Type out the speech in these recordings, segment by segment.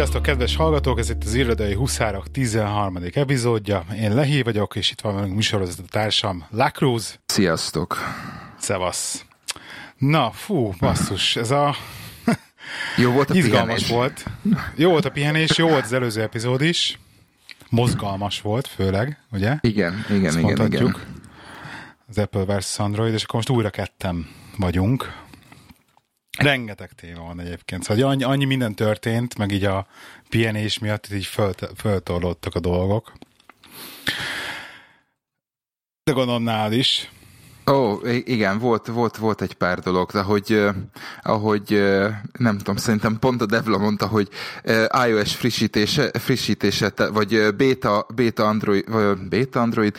Sziasztok, kedves hallgatók! Ez itt az Irodai Huszárok 13. epizódja. Én Lehí vagyok, és itt van velünk a társam Lacruz. Sziasztok! Szevasz! Na, fú, basszus, ez a... Jó volt a Izgalmas pihenés. volt. Jó volt a pihenés, jó volt az előző epizód is. Mozgalmas volt, főleg, ugye? Igen, igen, Ezt igen, igen. Az Apple versus Android, és akkor most újra ketten vagyunk. Rengeteg téma van egyébként. Szóval annyi, annyi minden történt, meg így a pihenés miatt így föl, föltorlódtak a dolgok. De gondolom nálad is. Ó, igen, volt, volt, volt egy pár dolog, de hogy, ahogy nem tudom, szerintem pont a Devla mondta, hogy iOS frissítése, frissítése vagy beta, beta Android, vagy beta Android,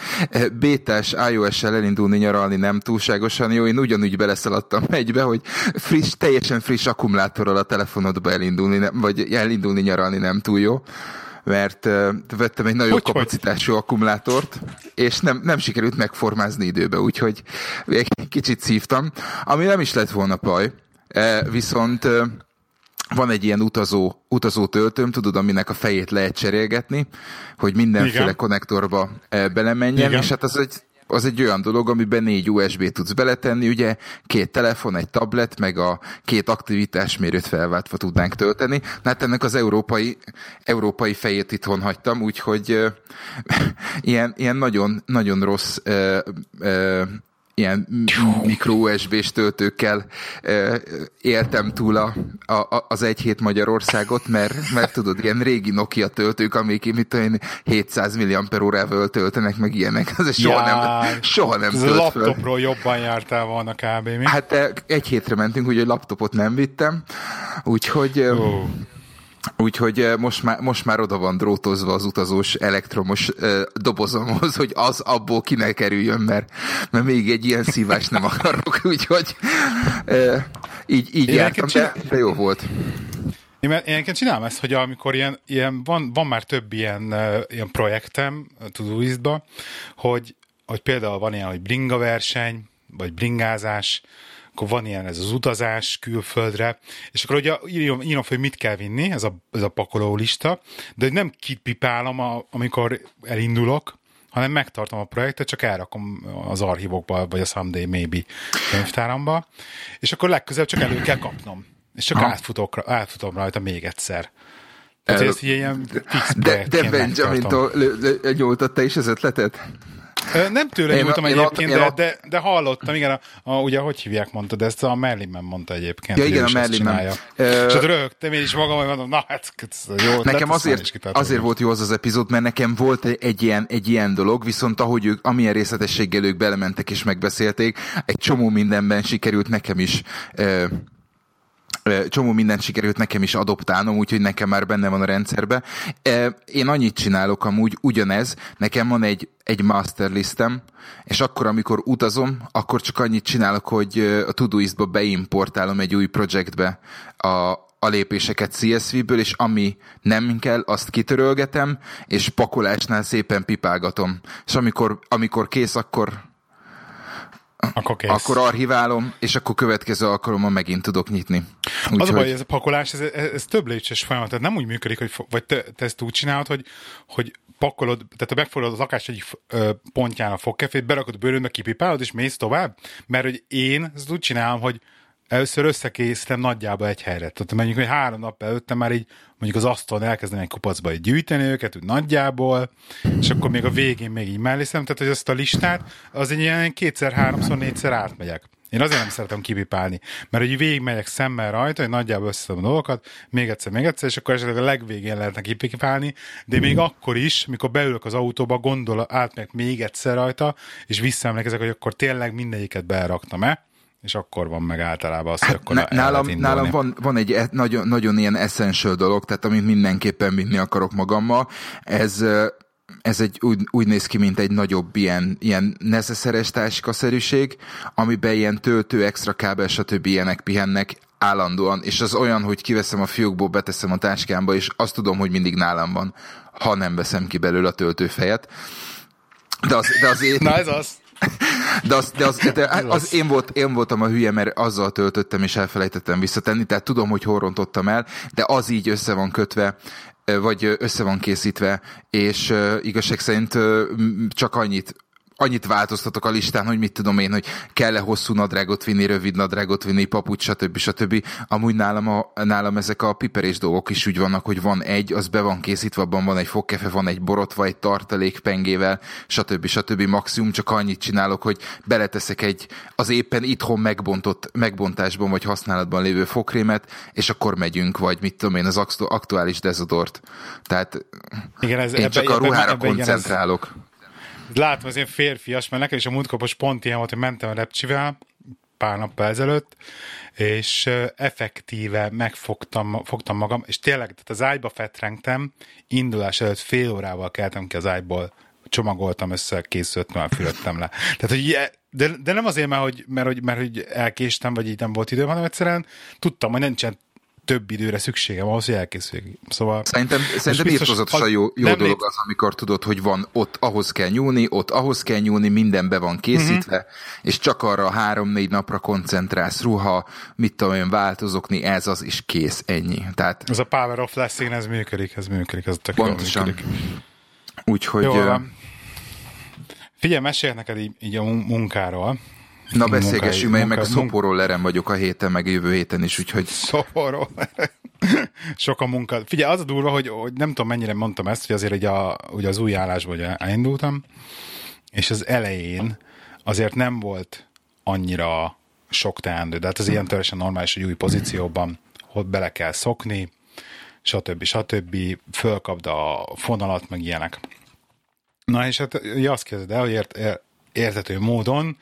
bétás iOS-sel elindulni nyaralni nem túlságosan jó. Én ugyanúgy beleszaladtam egybe, hogy friss, teljesen friss akkumulátorral a telefonodba elindulni, vagy elindulni nyaralni nem túl jó mert vettem egy nagyobb Hogy, hogy? kapacitású akkumulátort, és nem, nem sikerült megformázni időbe, úgyhogy egy kicsit szívtam, ami nem is lett volna baj, viszont van egy ilyen utazó, utazó töltőm, tudod, aminek a fejét lehet cserélgetni, hogy mindenféle Igen. konnektorba belemenjen, Igen. és hát az egy, az egy olyan dolog, amiben négy USB tudsz beletenni, ugye két telefon, egy tablet, meg a két aktivitásmérőt felváltva tudnánk tölteni. Na hát ennek az európai, európai fejét itthon hagytam, úgyhogy ö, ilyen, ilyen nagyon, nagyon rossz ö, ö, ilyen mikro USB-s töltőkkel éltem túl a, a, az egy hét Magyarországot, mert, mert tudod, ilyen régi Nokia töltők, amik mit tudom én, 700 mAh-val töltenek, meg ilyenek, az soha nem, soha nem tölt föl. laptopról jobban jártál volna kb. Mi? Hát egy hétre mentünk, úgyhogy laptopot nem vittem, úgyhogy, Ó, úgyhogy eh, most már, most már oda van drótozva az utazós elektromos eh, dobozomhoz, hogy az abból ki ne kerüljön, mert, mert még egy ilyen szívást nem akarok, úgyhogy eh, így, így Én jártam, de, de jó volt. Én, egyébként csinálom ezt, hogy amikor ilyen, ilyen van, van már több ilyen, ilyen projektem Todoistba, hogy, hogy például van ilyen, hogy bringa verseny, vagy bringázás, akkor van ilyen ez az utazás külföldre, és akkor ugye írom, írom fel, hogy mit kell vinni, ez a, ez a pakoló lista, de nem kipipálom, a, amikor elindulok, hanem megtartom a projektet, csak elrakom az archívokba, vagy a Someday Maybe könyvtáramba, és akkor legközelebb csak elő kell kapnom. És csak Aha. átfutok, átfutom rajta még egyszer. Tehát El- ez ilyen fix De, de projektként Benjamin megtartom. nyújtotta is az ötletet? Nem tőle Én- nyúltam én egyébként, ott- de, de, de hallottam, igen, a, a, ugye hogy hívják mondta, de ezt a Merlinben mondta egyébként. Ja, igen, a Merlinben. Ö, És ott rögtem én is magam, hogy mondom, na hát, jó Nekem is azért, azért volt jó az az epizód, mert nekem volt egy- ilyen, egy ilyen dolog, viszont ahogy ők, amilyen részletességgel ők belementek és megbeszélték, egy csomó mindenben sikerült nekem is ö, csomó mindent sikerült nekem is adoptálnom, úgyhogy nekem már benne van a rendszerbe. Én annyit csinálok amúgy, ugyanez, nekem van egy, egy master listem, és akkor, amikor utazom, akkor csak annyit csinálok, hogy a Todoist-ba beimportálom egy új projektbe a, a lépéseket CSV-ből, és ami nem kell, azt kitörölgetem, és pakolásnál szépen pipálgatom. És amikor, amikor kész, akkor, Akkor kész. akkor archiválom, és akkor következő alkalommal megint tudok nyitni. Az a baj, hogy ez a pakolás, ez, ez, több lépcsős folyamat, tehát nem úgy működik, hogy, vagy te, te ezt úgy csinálod, hogy, hogy pakolod, tehát te megfogod az lakás egyik pontján a fogkefét, berakod a bőröndbe, kipipálod, és mész tovább, mert hogy én ezt úgy csinálom, hogy először összekészítem nagyjából egy helyre. Tehát mondjuk, hogy három nap előtte már így mondjuk az asztalon elkezdem egy kupacba így gyűjteni őket, úgy nagyjából, és akkor még a végén még így mellészem, tehát hogy ezt a listát, az egy ilyen kétszer, háromszor, négyszer átmegyek. Én azért nem szeretem kipipálni, mert hogy végigmegyek szemmel rajta, hogy nagyjából összeszedem a dolgokat, még egyszer, még egyszer, és akkor esetleg a legvégén lehetne kipipálni, de még akkor is, mikor beülök az autóba, gondol, átmegyek még egyszer rajta, és visszaemlékezek, hogy akkor tényleg mindegyiket beraktam-e, és akkor van meg általában az, hogy akkor Hát, Na, el nálam, nálam van, van egy e- nagyon, nagyon ilyen essential dolog, tehát amit mindenképpen vinni akarok magammal. Ez, ez egy úgy, úgy néz ki, mint egy nagyobb ilyen, ilyen neszeszeres táskaszerűség, amiben ilyen töltő, extra kábel, stb. ilyenek pihennek állandóan, és az olyan, hogy kiveszem a fiókból, beteszem a táskámba, és azt tudom, hogy mindig nálam van, ha nem veszem ki belőle a töltőfejet. De, az, de azért... Na ez az. De, az, de, az, de az én, volt, én voltam a hülye, mert azzal töltöttem, és elfelejtettem visszatenni, tehát tudom, hogy hol rontottam el, de az így össze van kötve, vagy össze van készítve, és igazság szerint csak annyit annyit változtatok a listán, hogy mit tudom én, hogy kell-e hosszú nadrágot vinni, rövid nadrágot vinni, papucs, stb. stb. Amúgy nálam, a, nálam ezek a piperés dolgok is úgy vannak, hogy van egy, az be van készítve, abban van egy fogkefe, van egy borotva, egy tartalék pengével, stb. stb. Maximum csak annyit csinálok, hogy beleteszek egy az éppen itthon megbontott, megbontásban vagy használatban lévő fogkrémet, és akkor megyünk, vagy mit tudom én, az aktuális dezodort. Tehát igen, ez, én ebbe, csak a ruhára ebbe, koncentrálok. Igen, ez látom, az én férfias, mert nekem is a múltkapos pont ilyen volt, hogy mentem a repcsivel pár nappal ezelőtt, és effektíve megfogtam fogtam magam, és tényleg, tehát az ágyba fetrengtem, indulás előtt fél órával keltem ki az ágyból, csomagoltam össze, készültem, fülöttem le. Tehát, hogy de, de nem azért, mert hogy, mert, hogy, mert, hogy elkéstem, vagy így nem volt időm, hanem egyszerűen tudtam, hogy nincsen több időre szükségem ahhoz, hogy elkészüljek. Szóval szerintem, szerintem írtozatosan jó, jó dolog lép... az, amikor tudod, hogy van ott ahhoz kell nyúlni, ott ahhoz kell nyúlni, minden be van készítve, uh-huh. és csak arra három-négy napra koncentrálsz, ruha, mit tudom én, változokni, ez az is kész, ennyi. Tehát, ez a power of less ez működik, ez működik, ez tök Pontosan. működik. Úgyhogy... Jó, uh, Figyelj, mesélj neked így, így a munkáról. Na beszélgessünk, mert meg a szoporollerem vagyok a héten, meg jövő héten is, úgyhogy... Szoporol. Sok a munka. Figyelj, az a durva, hogy, hogy nem tudom mennyire mondtam ezt, hogy azért ugye, a, ugye az új állásból elindultam, és az elején azért nem volt annyira sok teendő, de hát az ilyen teljesen normális, hogy új pozícióban hogy bele kell szokni, stb. stb. Fölkapd a fonalat, meg ilyenek. Na és hát ugye azt kezded el, hogy ért, értető módon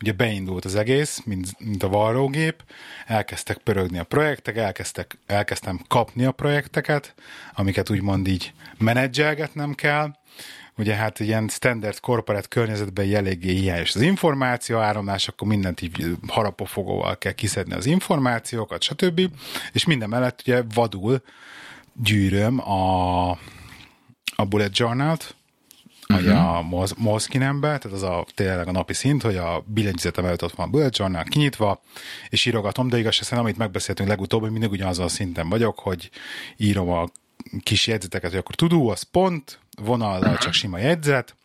ugye beindult az egész, mint, mint a varrógép, elkezdtek pörögni a projektek, elkezdtek, elkezdtem kapni a projekteket, amiket úgymond így menedzselgetnem kell, ugye hát ilyen standard korporát környezetben eléggé hiányos az információ áramlás, akkor mindent így harapofogóval kell kiszedni az információkat, stb. És minden mellett ugye vadul gyűröm a, a bullet journal-t, uh-huh. a Molskinembe, tehát az a tényleg a napi szint, hogy a billentyűzetem előtt ott van a journal kinyitva, és írogatom, de igaz, hiszen amit megbeszéltünk legutóbb, hogy mindig ugyanazon a szinten vagyok, hogy írom a kis jegyzeteket, hogy akkor tudó, az pont, vonallal uh-huh. csak sima jegyzet,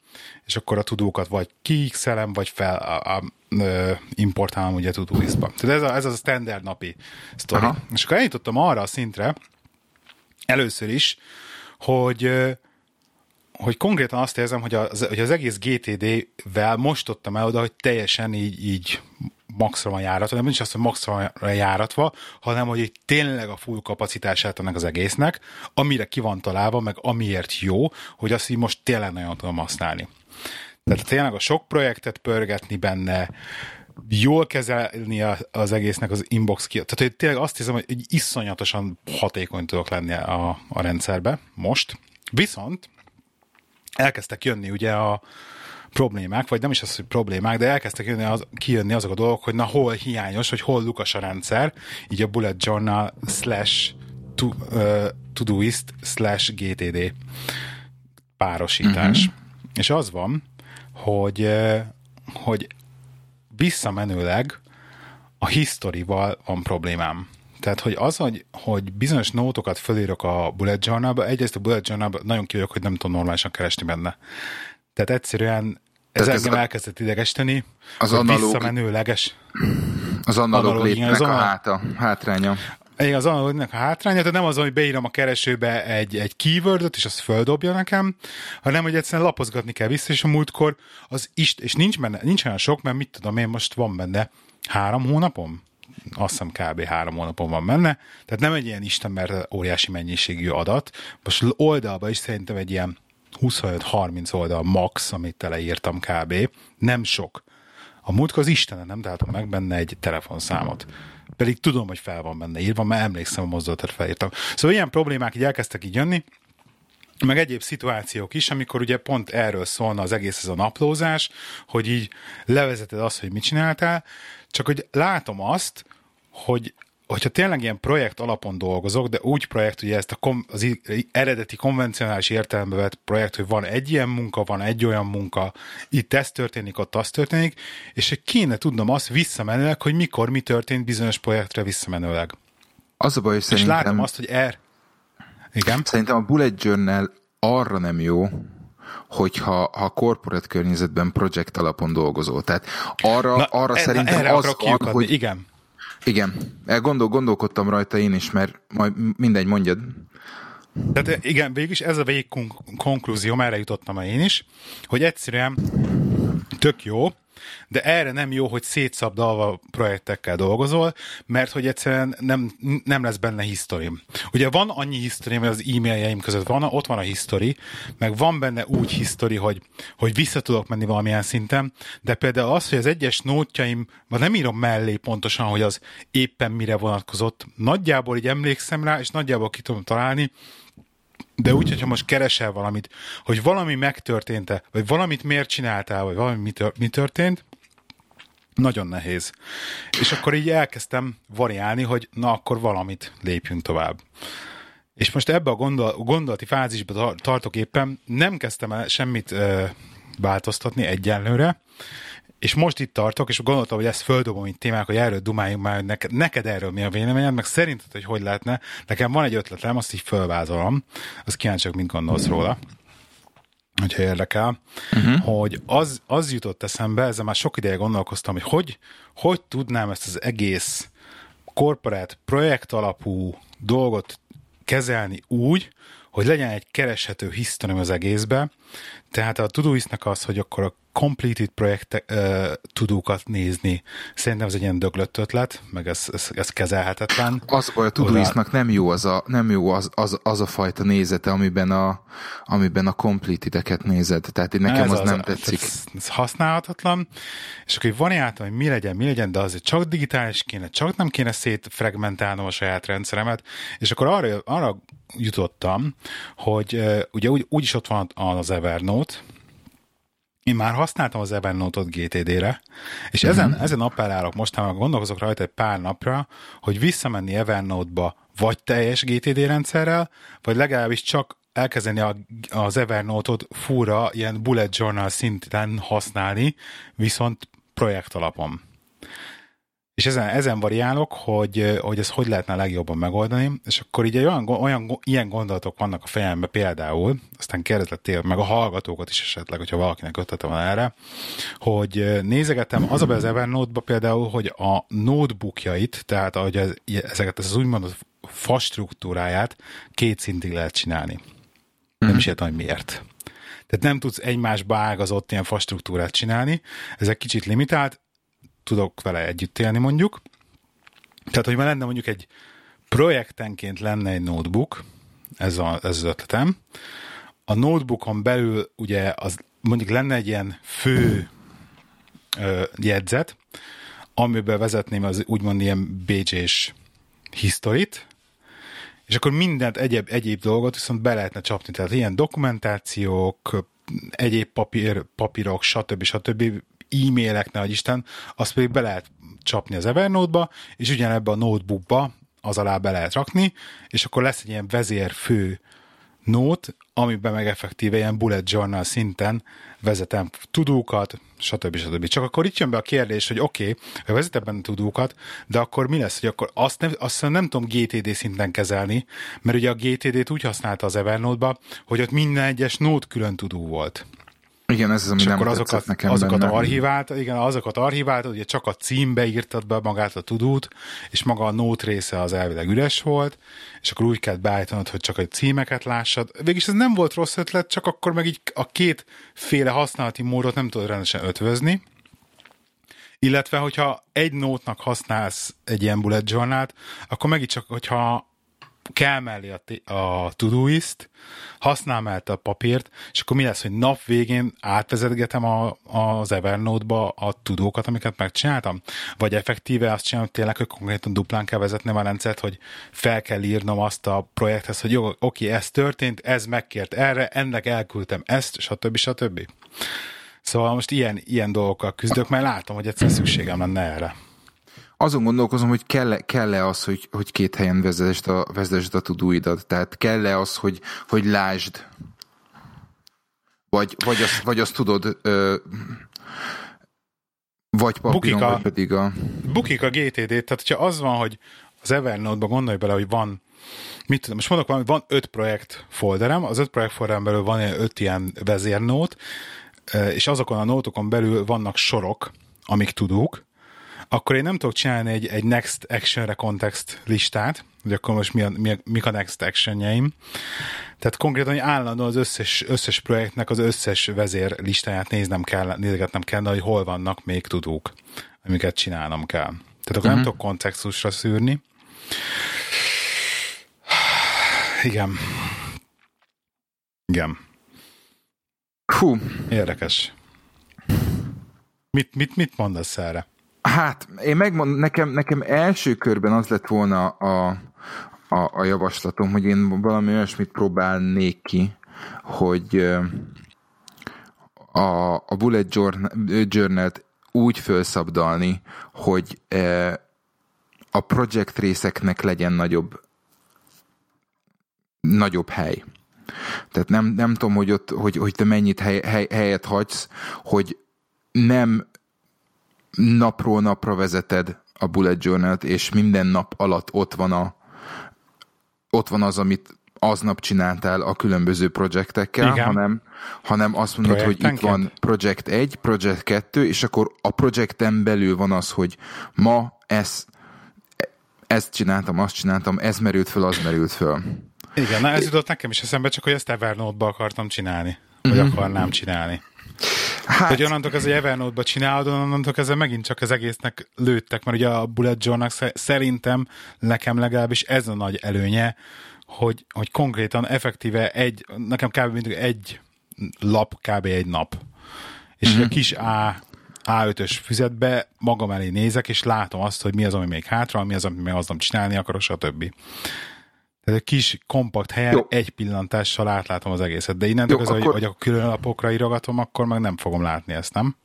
és akkor a tudókat vagy kiixelem, vagy fel a, a, a, importálom ugye Todoist-ba. Tehát ez, a, ez az a standard napi sztori. Uh-huh. És akkor eljutottam arra a szintre, először is, hogy hogy konkrétan azt érzem, hogy az, hogy az egész GTD-vel most tudtam el oda, hogy teljesen így, így maxra van járatva, nem is azt, hogy maxra van járatva, hanem hogy így tényleg a full kapacitását ennek az egésznek, amire ki van találva, meg amiért jó, hogy azt így most tényleg nagyon tudom használni. Tehát tényleg a sok projektet pörgetni benne, jól kezelni az egésznek az inbox ki. Tehát hogy tényleg azt hiszem, hogy iszonyatosan hatékony tudok lenni a, a rendszerbe most. Viszont elkezdtek jönni ugye a problémák, vagy nem is az, hogy problémák, de elkezdtek jönni az, kijönni azok a dolgok, hogy na hol hiányos, hogy hol lukas a rendszer, így a bullet journal slash to, uh, todoist slash gtd párosítás. Uh-huh. És az van, hogy, hogy visszamenőleg a historival van problémám. Tehát, hogy az, hogy, hogy bizonyos nótokat fölírok a bullet journalba, egyrészt a bullet journalba nagyon kívülök, hogy nem tudom normálisan keresni benne. Tehát egyszerűen ez Tehát engem ez elkezdett idegesíteni, az analóg, visszamenőleges. Az analóg lépnek az a háta, hátránya. Igen, az analógnak a hátránya, tehát nem az, hogy beírom a keresőbe egy, egy keywordot, és az földobja nekem, hanem, hogy egyszerűen lapozgatni kell vissza, és a múltkor az is, és nincs benne, nincs olyan sok, mert mit tudom én, most van benne három hónapom, azt hiszem kb. három hónapon van benne, tehát nem egy ilyen mert óriási mennyiségű adat. Most oldalba is szerintem egy ilyen 25-30 oldal max, amit teleírtam kb. Nem sok. A múltkor az Istenem nem találtam meg benne egy telefonszámot. Pedig tudom, hogy fel van benne írva, mert emlékszem a mozdulatot felírtam. Szóval ilyen problémák így elkezdtek így jönni, meg egyéb szituációk is, amikor ugye pont erről szólna az egész ez a naplózás, hogy így levezeted azt, hogy mit csináltál, csak hogy látom azt, hogy hogyha tényleg ilyen projekt alapon dolgozok, de úgy projekt, ugye ezt a kom, az eredeti konvencionális értelembe vett projekt, hogy van egy ilyen munka, van egy olyan munka, itt ez történik, ott az történik, és kéne tudnom azt visszamenőleg, hogy mikor mi történt bizonyos projektre visszamenőleg. Az a baj, hogy szerintem... És látom azt, hogy er... Igen? Szerintem a bullet journal arra nem jó, hogyha ha corporate környezetben projekt alapon dolgozol. Tehát arra, na, arra e, szerintem na, az ad, hogy... Igen. Igen, gondol, gondolkodtam rajta én is, mert majd mindegy, mondjad. Tehát igen, végülis ez a végig konklúzió, erre jutottam én is, hogy egyszerűen tök jó, de erre nem jó, hogy szétszabdalva projektekkel dolgozol, mert hogy egyszerűen nem, nem lesz benne history. Ugye van annyi hogy az e-mailjeim között van, ott van a history, meg van benne úgy history, hogy, hogy vissza tudok menni valamilyen szinten, de például az, hogy az egyes nótjaim, nem írom mellé pontosan, hogy az éppen mire vonatkozott, nagyjából így emlékszem rá, és nagyjából ki tudom találni, de úgy, hogyha most keresel valamit, hogy valami megtörtént-e, vagy valamit miért csináltál, vagy valami mi történt, nagyon nehéz. És akkor így elkezdtem variálni, hogy na akkor valamit lépjünk tovább. És most ebbe a gondol, gondolati fázisba tartok éppen, nem kezdtem el semmit ö, változtatni egyenlőre, és most itt tartok, és gondoltam, hogy ezt földobom, mint témák, hogy erről dumáljunk már, hogy neked, neked erről mi a véleményed, meg szerinted, hogy hogy lehetne. Nekem van egy ötletem, azt így fölvázolom, az kíváncsiak, mint gondolsz róla hogyha érdekel, uh-huh. hogy az, az jutott eszembe, ezzel már sok ideje gondolkoztam, hogy, hogy hogy tudnám ezt az egész korporát projekt alapú dolgot kezelni úgy, hogy legyen egy kereshető hisztonim az egészbe. Tehát a Todoistnak az, hogy akkor a completed projekt uh, tudókat nézni. Szerintem ez egy ilyen döglött ötlet, meg ez, ez, ez kezelhetetlen. Az baj, a Todoistnak nem jó, az a, nem jó az, az, az, a fajta nézete, amiben a, amiben a completed-eket nézed. Tehát én nekem ez az, az nem tetszik. Ez, ez használhatatlan, és akkor variáltam, hogy mi legyen, mi legyen, de azért csak digitális kéne, csak nem kéne szétfragmentálnom a saját rendszeremet, és akkor arra, arra jutottam, hogy uh, ugye úgy, úgyis ott van az Evernote, én már használtam az Evernote-ot GTD-re, és uh-huh. ezen, ezen appellálok mostanában, gondolkozok rajta egy pár napra, hogy visszamenni Evernote-ba vagy teljes GTD rendszerrel, vagy legalábbis csak elkezdeni a, az Evernote-ot fúra ilyen bullet journal szinten használni, viszont projekt alapon. És ezen, ezen variálok, hogy, hogy ezt hogy lehetne legjobban megoldani, és akkor így olyan, olyan ilyen gondolatok vannak a fejemben például, aztán kérdezlettél meg a hallgatókat is esetleg, hogyha valakinek ötlete van erre, hogy nézegetem az a az Evernote-ba például, hogy a notebookjait, tehát ahogy ez, ezeket az úgymond fa struktúráját két szintig lehet csinálni. Mm-hmm. Nem is értem, hogy miért. Tehát nem tudsz egymásba ágazott ilyen fastruktúrát csinálni, ez egy kicsit limitált, tudok vele együtt élni mondjuk. Tehát, hogy már lenne mondjuk egy projektenként lenne egy notebook, ez, a, ez az ötletem. A notebookon belül ugye az mondjuk lenne egy ilyen fő ö, jegyzet, amiben vezetném az úgymond ilyen BG-s historit, és akkor mindent, egyéb, egyéb dolgot viszont be lehetne csapni. Tehát ilyen dokumentációk, egyéb papír, papírok, stb. stb e-mailek, nehogy Isten, azt pedig be lehet csapni az Evernote-ba, és ugyanebbe a notebookba az alá be lehet rakni, és akkor lesz egy ilyen vezérfő note, amiben meg effektíve ilyen bullet journal szinten vezetem tudókat, stb. stb. Csak akkor itt jön be a kérdés, hogy oké, okay, vezetem benne tudókat, de akkor mi lesz, hogy akkor azt nem, azt nem tudom GTD szinten kezelni, mert ugye a GTD-t úgy használta az Evernote-ba, hogy ott minden egyes nót külön tudó volt. Igen, ez az, ami és nem akkor azokat, nekem azokat benne. archivált, igen, azokat archivált, ugye csak a címbe írtad be magát a tudót, és maga a nót része az elvileg üres volt, és akkor úgy kellett beállítanod, hogy csak a címeket lássad. Végülis ez nem volt rossz ötlet, csak akkor meg így a kétféle használati módot nem tudod rendesen ötvözni, illetve, hogyha egy nótnak használsz egy ilyen bullet journal akkor megint csak, hogyha kell mellé a, a Todoist, használ mellett a papírt, és akkor mi lesz, hogy nap végén átvezetgetem a, az Evernote-ba a tudókat, amiket megcsináltam? Vagy effektíve azt csinálom, tényleg, hogy konkrétan duplán kell vezetni a rendszert, hogy fel kell írnom azt a projekthez, hogy jó, oké, ez történt, ez megkért erre, ennek elküldtem ezt, stb. stb. Szóval most ilyen, ilyen dolgokkal küzdök, mert látom, hogy egyszer szükségem lenne erre. Azon gondolkozom, hogy kell-e, kell-e az, hogy, hogy két helyen vezesd a, vezesd a tudóidat. Tehát kell-e az, hogy, hogy lásd. Vagy, vagy, azt, vagy azt tudod, ö, vagy papíron, bukik a, vagy pedig a... Bukik a GTD, tehát hogyha az van, hogy az Evernote-ban gondolj bele, hogy van mit tudom, most mondok valami, van öt projekt folderem, az öt projekt folderem belül van öt ilyen vezérnót, és azokon a nótokon belül vannak sorok, amik tudók, akkor én nem tudok csinálni egy, egy next actionre context listát, hogy akkor most mi a, mi a, mik a next actionjeim. Tehát konkrétan, hogy állandóan az összes, összes projektnek az összes vezér listáját néznem kell, nézgetnem kell, hogy hol vannak még tudók, amiket csinálnom kell. Tehát akkor uh-huh. nem mhm. tudok kontextusra szűrni. Igen. Igen. Hú. Érdekes. Mit, mit, mit mondasz erre? Hát, én megmondom, nekem, nekem első körben az lett volna a, a, a javaslatom, hogy én valami olyasmit próbálnék ki, hogy a, a Bullet Journal-t úgy felszabdalni, hogy a projekt részeknek legyen nagyobb nagyobb hely. Tehát nem, nem tudom, hogy, ott, hogy, hogy te mennyit hely, hely, helyet hagysz, hogy nem napról napra vezeted a bullet journal és minden nap alatt ott van, a, ott van az, amit aznap csináltál a különböző projektekkel, hanem, hanem azt mondod, hogy itt van projekt 1, projekt 2, és akkor a projekten belül van az, hogy ma ezt, ezt csináltam, azt csináltam, ez merült föl, az merült föl. Igen, na ez jutott nekem is eszembe, csak hogy ezt Evernote-ba akartam csinálni. Vagy uh-huh. akarnám csinálni. Hát... Hogy onnantól ez egy Evernote-ba csinálod, onnantól ezzel megint csak az egésznek lőttek, mert ugye a Bullet Journal szerintem nekem legalábbis ez a nagy előnye, hogy, hogy konkrétan effektíve egy, nekem kb. mindig egy lap, kb. egy nap. És uh-huh. a kis A A5-ös füzetbe magam elé nézek, és látom azt, hogy mi az, ami még hátra, mi az, ami még aznap csinálni akarok, stb. Tehát egy kis, kompakt helyen Jó. egy pillantással átlátom az egészet. De innentől Jó, akkor... hogy, hogy a külön lapokra írogatom, akkor meg nem fogom látni ezt, nem?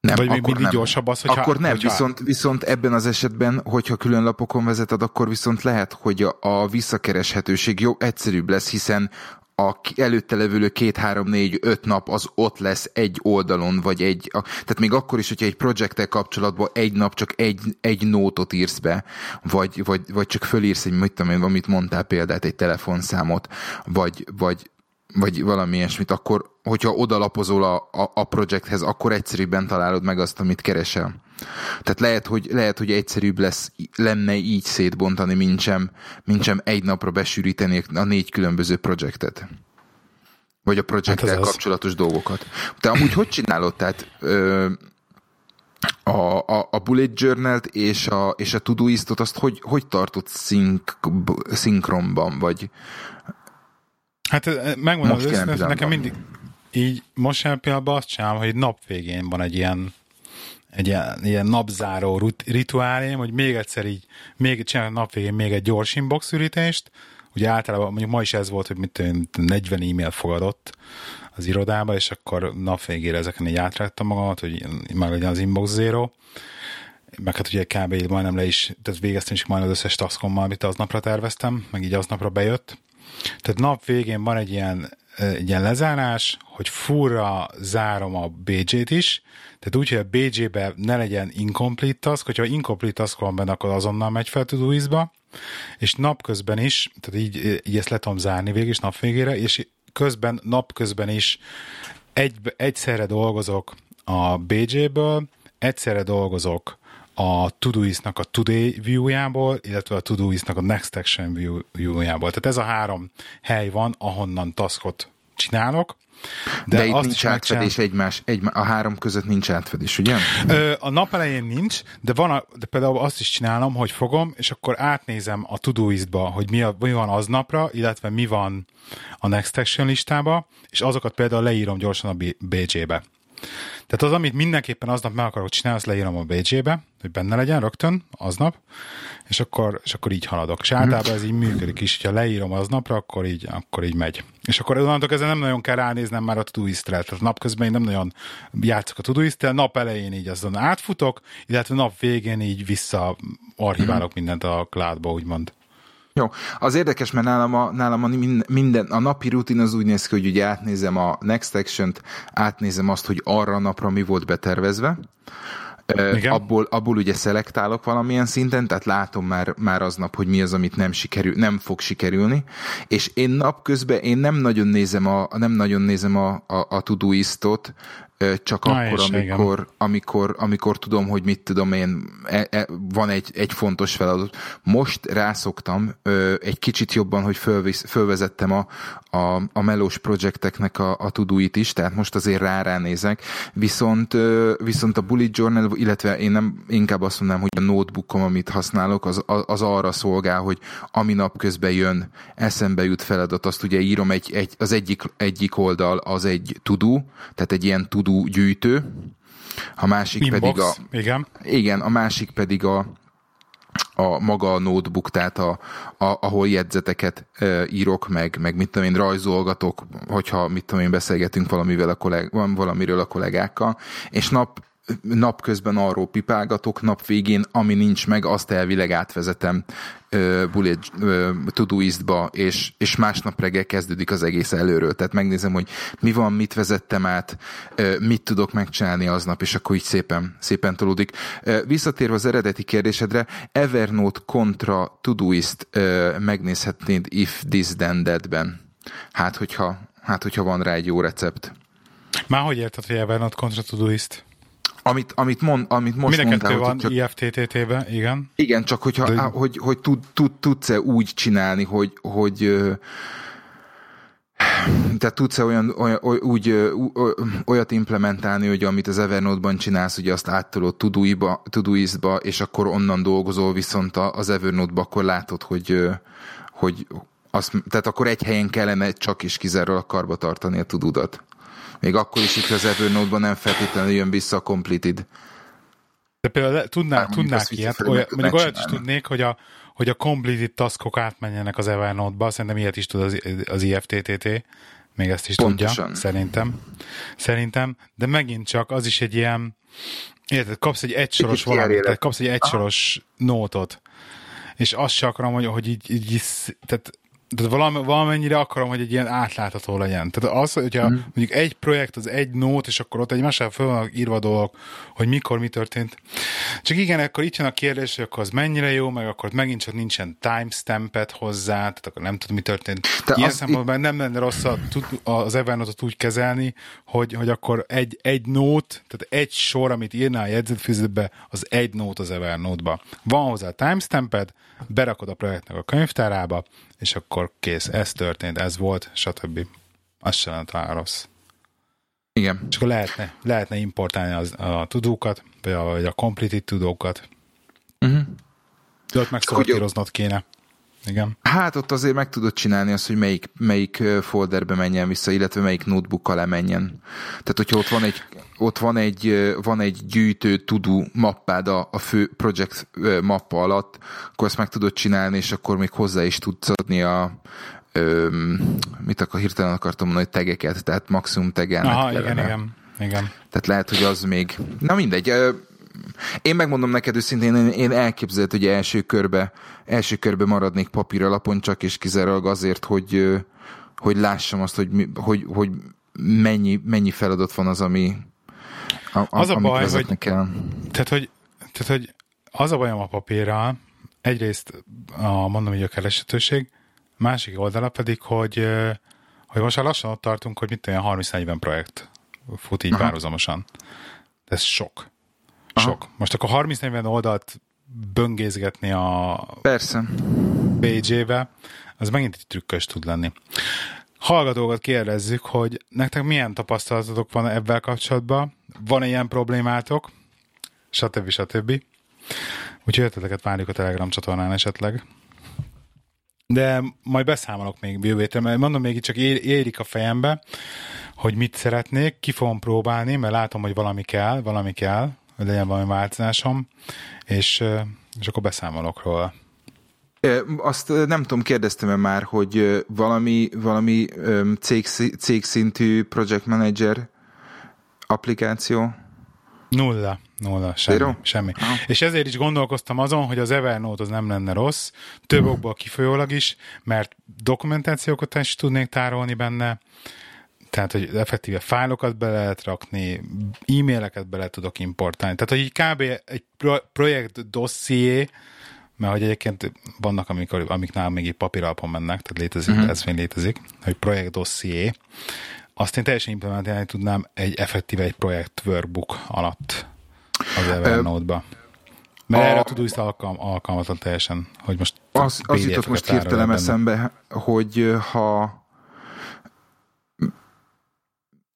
Nem, Vagy akkor mindig nem. gyorsabb az, hogyha... Akkor nem, hogyha... Viszont, viszont ebben az esetben, hogyha külön lapokon vezeted, akkor viszont lehet, hogy a, a visszakereshetőség jó, egyszerűbb lesz, hiszen a előtte levő két, három, négy, öt nap az ott lesz egy oldalon, vagy egy, a, tehát még akkor is, hogyha egy projekttel kapcsolatban egy nap csak egy, egy nótot írsz be, vagy, vagy, vagy csak fölírsz egy, mit tudom én, amit mondtál példát, egy telefonszámot, vagy, vagy, vagy valami ilyesmit, akkor, hogyha odalapozol a, a, a projekthez, akkor egyszerűbben találod meg azt, amit keresel. Tehát lehet, hogy, lehet, hogy egyszerűbb lesz, lenne így szétbontani, mint sem, mint sem egy napra besűríteni a négy különböző projektet. Vagy a projekttel hát kapcsolatos az. dolgokat. Te amúgy hogy csinálod? Tehát ö, a, a, a Bullet Journal-t és a, és a Todoistot azt hogy, hogy tartott szink, szinkronban, vagy Hát megmondom az őszintén, nekem mindig így most jelen pillanatban azt csinálom, hogy nap végén van egy ilyen egy ilyen, ilyen napzáró rituálém, hogy még egyszer így, még csinálok nap végén még egy gyors inbox ürítést, ugye általában mondjuk ma is ez volt, hogy mit 40 e-mail fogadott az irodába, és akkor nap végére ezeken így átrágtam magamat, hogy már legyen az inbox zero, meg hát ugye kb. majdnem le is, tehát végeztem is majdnem az összes taskommal, amit aznapra terveztem, meg így aznapra bejött. Tehát nap végén van egy ilyen, egy ilyen lezárás, hogy furra zárom a BG-t is, tehát úgy, hogy a BG-be ne legyen incomplete task, hogyha incomplete task van benne, akkor azonnal megy fel Todoist-ba, és napközben is, tehát így, így ezt le tudom zárni végig, és nap végére, és közben, napközben is egy, egyszerre dolgozok a BG-ből, egyszerre dolgozok a Todoist-nak a Today view-jából, illetve a Todoist-nak a Next Action view-jából. Tehát ez a három hely van, ahonnan taskot csinálok, de, de itt azt nincs átfedés egymás, egy, a három között nincs átfedés, ugye? Ö, a nap elején nincs, de, van a, de például azt is csinálom, hogy fogom, és akkor átnézem a Todoist-ba, hogy mi, a, mi van aznapra, illetve mi van a Next Action listába, és azokat például leírom gyorsan a BG-be. Tehát az, amit mindenképpen aznap meg akarok csinálni, azt leírom a BG-be, hogy benne legyen rögtön aznap, és akkor, és akkor így haladok. És általában ez így működik is, hogyha leírom aznapra, akkor így, akkor így megy. És akkor onnantól kezdve nem nagyon kell ránéznem már a Todoist-re. Tehát napközben én nem nagyon játszok a Todoist, nap elején így azon átfutok, illetve nap végén így vissza archiválok mindent a cloudba, úgymond. Jó, az érdekes, mert nálam a, nálam a, minden, a napi rutin az úgy néz ki, hogy ugye átnézem a Next Action-t, átnézem azt, hogy arra a napra mi volt betervezve, igen. Abból, abból ugye szelektálok valamilyen szinten, tehát látom már, már aznap, hogy mi az, amit nem, sikerül, nem fog sikerülni, és én napközben én nem nagyon nézem a, nem nagyon nézem a, a, a Todoistot, csak Na akkor, amikor, amikor, amikor tudom, hogy mit tudom én, e, e, van egy, egy fontos feladat. Most rászoktam egy kicsit jobban, hogy fölvisz, fölvezettem a, a, a melós projekteknek a, a tuduit is, tehát most azért rá ránézek, viszont, viszont a Bullet Journal, illetve én nem inkább azt mondanám, hogy a notebookom, amit használok, az, az arra szolgál, hogy ami nap közben jön, eszembe jut feladat, azt ugye írom egy, egy, az egyik, egyik oldal az egy tudu, tehát egy ilyen tudu tudó gyűjtő, a másik Inbox, pedig a... Igen. Igen, a másik pedig a, a maga a notebook, tehát a, a, ahol jegyzeteket e, írok, meg, meg mit tudom én, rajzolgatok, hogyha mit tudom én, beszélgetünk valamivel a kolleg, valamiről a kollégákkal, és nap napközben arról pipálgatok, nap végén, ami nincs meg, azt elvileg átvezetem uh, bullet uh, és, és másnap reggel kezdődik az egész előről. Tehát megnézem, hogy mi van, mit vezettem át, uh, mit tudok megcsinálni aznap, és akkor így szépen, szépen tolódik. Uh, visszatérve az eredeti kérdésedre, Evernote kontra Todoist megnézhetnéd if this then that-ben. Hát, hogyha, hát, hogyha van rá egy jó recept. Már hogy érted, hogy Evernote kontra Todoist? Amit, amit, mond, amit most Mind mondtál, van csak, IFTTT-ben, igen. Igen, csak hogyha, De... hogy, hogy tud, tud, tudsz-e úgy csinálni, hogy, hogy tehát tudsz-e olyan, olyan, úgy, olyat implementálni, hogy amit az Evernote-ban csinálsz, hogy azt áttolod Todoist-ba, és akkor onnan dolgozol, viszont az Evernote-ba akkor látod, hogy, hogy azt, tehát akkor egy helyen kellene csak is kizárólag karba tartani a tududat. Még akkor is, hogy az Evernote-ban nem feltétlenül jön vissza a completed. De például tudnák, tudnák ilyet, olyan, mondjuk olyat is tudnék, hogy a, hogy a completed taskok átmenjenek az Evernote-ba, szerintem ilyet is tud az, az IFTTT, még ezt is Pontosan. tudja, szerintem. Szerintem, de megint csak az is egy ilyen, érted, kapsz egy egysoros valamit, tehát kapsz egy egysoros nótot, és azt se akarom, hogy, hogy így, így, tehát tehát valami, valamennyire akarom, hogy egy ilyen átlátható legyen. Tehát az, hogyha mm. mondjuk egy projekt az egy nót, és akkor ott egymással föl vannak írva dolgok, hogy mikor mi történt. Csak igen, akkor itt jön a kérdés, hogy akkor az mennyire jó, meg akkor megint csak nincsen timestampet hozzá, tehát akkor nem tudom, mi történt. Te Ilyen szempontból nem lenne rossz a, az Evernote-ot úgy kezelni, hogy, hogy akkor egy, egy nót, tehát egy sor, amit írnál a jegyzetfüzetbe, az egy nót az Evernote-ba. Van hozzá timestamped, berakod a projektnek a könyvtárába, és akkor kész, ez történt, ez volt, stb. Az sem lenne talán rossz. Igen. És akkor lehetne, lehetne importálni az, a tudókat, vagy a, vagy a completed tudókat. Uh-huh. De ott megszortíroznod kéne. Igen. Hát ott azért meg tudod csinálni azt, hogy melyik, melyik folderbe menjen vissza, illetve melyik notebookkal lemenjen. Tehát, hogyha ott van egy, ott van egy, van egy gyűjtő tudó mappád a, a fő project mappa alatt, akkor ezt meg tudod csinálni, és akkor még hozzá is tudsz adni a, öm, mit akar, hirtelen akartam mondani, hogy tegeket, tehát maximum tegelnek Aha, igen, igen, igen. Tehát lehet, hogy az még, na mindegy, én megmondom neked őszintén, én, elképzelhet, hogy első körbe, első körbe maradnék papíralapon csak és kizárólag azért, hogy, hogy lássam azt, hogy, hogy, hogy mennyi, mennyi feladat van az, ami a, az a baj, hogy, kell. Tehát, hogy, tehát, hogy az a bajom a papírral, egyrészt a, mondom, hogy a kereshetőség, másik oldala pedig, hogy, hogy most már lassan ott tartunk, hogy mit olyan 30-40 projekt fut így Aha. párhuzamosan. Ez sok. Aha. Sok. Most akkor 30-40 oldalt böngészgetni a Persze. page az megint egy trükkös tud lenni. Hallgatókat kérdezzük, hogy nektek milyen tapasztalatotok van ebben kapcsolatban, van-e ilyen problémátok, stb. stb. Úgyhogy ötleteket várjuk a Telegram csatornán esetleg. De majd beszámolok még jövő mert mondom, még csak érik a fejembe, hogy mit szeretnék, ki fogom próbálni, mert látom, hogy valami kell, valami kell, hogy legyen valami változásom, és, és akkor beszámolok róla. Azt nem tudom, kérdeztem-e már, hogy valami, valami cég, cégszintű project manager applikáció? Nulla, nulla, semmi. Zero? semmi. Ah. És ezért is gondolkoztam azon, hogy az Evernote az nem lenne rossz, több okból kifolyólag is, mert dokumentációkat is tudnék tárolni benne, tehát, hogy effektíve fájlokat be lehet rakni, e-maileket bele tudok importálni. Tehát, hogy így kb. egy projekt dosszié, mert hogy egyébként vannak, amikor, amik nálam még papíralapon mennek, tehát létezik, uh-huh. ez még létezik, hogy projekt dosszié, azt én teljesen implementálni tudnám egy effektíve egy projekt workbook alatt az Evernote-ba. Mert a, erre a Todoist alkalm, alkalmatlan teljesen, hogy most az, az jutott most hirtelen eszembe, hogy ha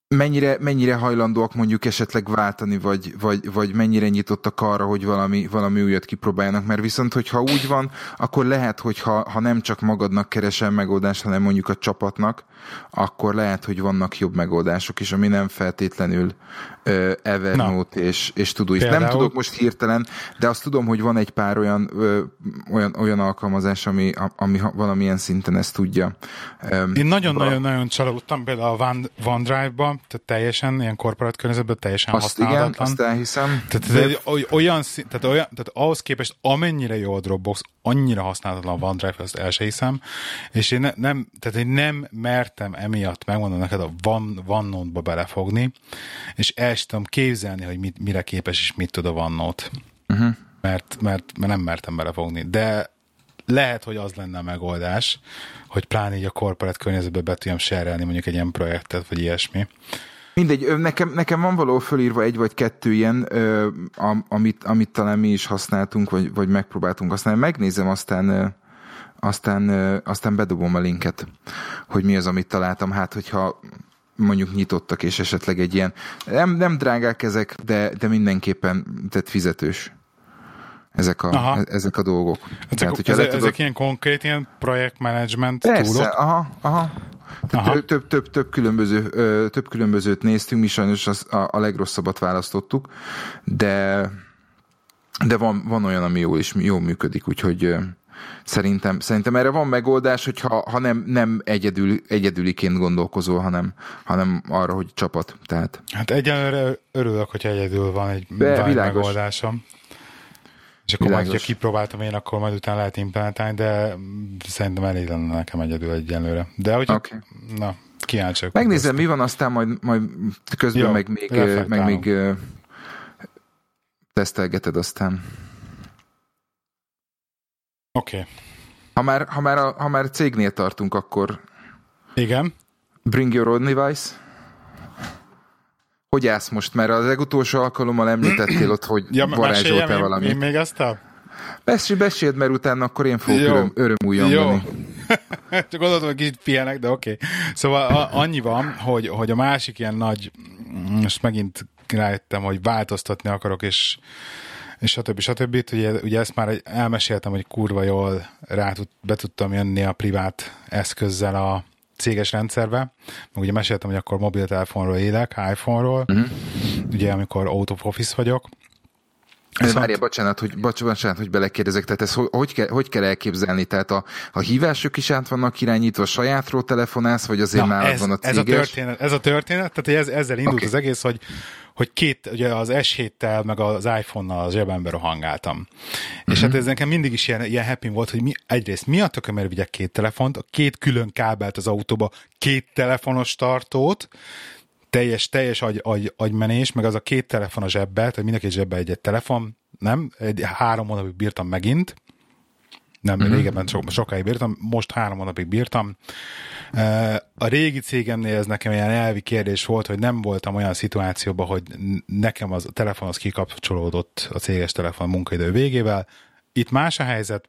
mennyire, mennyire hajlandóak mondjuk esetleg váltani, vagy, vagy, vagy mennyire nyitottak arra, hogy valami, valami újat kipróbáljanak, mert viszont, hogyha úgy van, akkor lehet, hogy ha, ha nem csak magadnak keresel megoldást, hanem mondjuk a csapatnak, akkor lehet, hogy vannak jobb megoldások is, ami nem feltétlenül uh, Evernote Na. és, és Todoist. Például... Nem tudok most hirtelen, de azt tudom, hogy van egy pár olyan, uh, olyan, olyan alkalmazás, ami, ami valamilyen szinten ezt tudja. Én nagyon-nagyon-nagyon csalódtam például a OneDrive-ban, tehát teljesen, ilyen korporát környezetben teljesen azt használatlan. Igen, azt elhiszem. Tehát, ez olyan, tehát, olyan, tehát ahhoz képest amennyire jó a Dropbox, annyira használatlan a OneDrive, azt el se hiszem, és én ne, nem, tehát én nem mertem emiatt, megmondom neked, a One, OneNote-ba belefogni, és el sem tudom képzelni, hogy mit, mire képes és mit tud a OneNote. Uh-huh. Mert, mert, mert nem mertem belefogni. De lehet, hogy az lenne a megoldás, hogy pláne így a korporát környezetbe be tudjam serelni mondjuk egy ilyen projektet, vagy ilyesmi. Mindegy, nekem, nekem van való fölírva egy vagy kettő ilyen, ö, amit, amit talán mi is használtunk, vagy, vagy megpróbáltunk használni. Megnézem, aztán aztán, aztán bedobom a linket, hogy mi az, amit találtam. Hát, hogyha mondjuk nyitottak, és esetleg egy ilyen, nem, nem drágák ezek, de, de mindenképpen tehát fizetős ezek a, aha. ezek a dolgok. Ezek, Tehát, ezek, tudod... ezek ilyen konkrét ilyen projektmanagement túlok? aha, aha. Több, több, több, több, különböző, több különbözőt néztünk, mi sajnos az, a, a legrosszabbat választottuk, de, de van, van olyan, ami jól, is, jól működik, úgyhogy szerintem, szerintem erre van megoldás, hogyha ha nem, nem egyedül, egyedüliként gondolkozol, hanem, hanem arra, hogy csapat. Tehát. Hát egyelőre örülök, hogy egyedül van egy megoldásom. És akkor Világos. majd, ha kipróbáltam én, akkor majd utána lehet implementálni, de szerintem elég lenne nekem egyedül egyenlőre. De hogy, okay. na, kíváncsiak. Megnézem, mi van, aztán majd, majd közben Jó, meg még, meg még tesztelgeted aztán. Oké. Okay. Ha már, ha, már a, ha már cégnél tartunk, akkor... Igen. Bring your own device hogy állsz most? Mert az legutolsó alkalommal említettél ott, hogy ja, varázsoltál valamit. Én még ezt a... Beszéld, beszéld, mert utána akkor én fogok öröm, örömújongani. Csak gondoltam, hogy kicsit pihenek, de oké. Okay. Szóval a, annyi van, hogy, hogy a másik ilyen nagy, most megint rájöttem, hogy változtatni akarok, és és stb. stb. Ugye, ugye ezt már elmeséltem, hogy kurva jól rá tud, be tudtam jönni a privát eszközzel a, céges rendszerbe. Meg ugye meséltem, hogy akkor mobiltelefonról élek, iPhone-ról, uh-huh. ugye amikor out of office vagyok. Viszont... Várja, bocsánat, hogy, bocsánat, hogy belekérdezek, tehát ezt hogy, kell, hogy kell elképzelni? Tehát a, a hívások is át vannak irányítva, sajátról telefonálsz, vagy azért már van a céges? Ez a történet, ez a történet tehát ez, ezzel indult okay. az egész, hogy hogy két, ugye az S7-tel, meg az iPhone-nal az zsebembe rohangáltam. Mm-hmm. És hát mhm. ez nekem mindig is ilyen, ilyen happy volt, hogy mi, egyrészt mi a tököm, vigyek két telefont, a két külön kábelt az autóba, két telefonos tartót, teljes, teljes agy, agy, agymenés, meg az a két telefon a zsebbe, tehát mindenki zsebbe egy, egy telefon, nem? Egy, három hónapig bírtam megint, nem, uh-huh. régebben so, sokáig bírtam, most három hónapig bírtam. A régi cégemnél ez nekem ilyen elvi kérdés volt, hogy nem voltam olyan szituációban, hogy nekem az a telefon az kikapcsolódott a céges telefon munkaidő végével. Itt más a helyzet,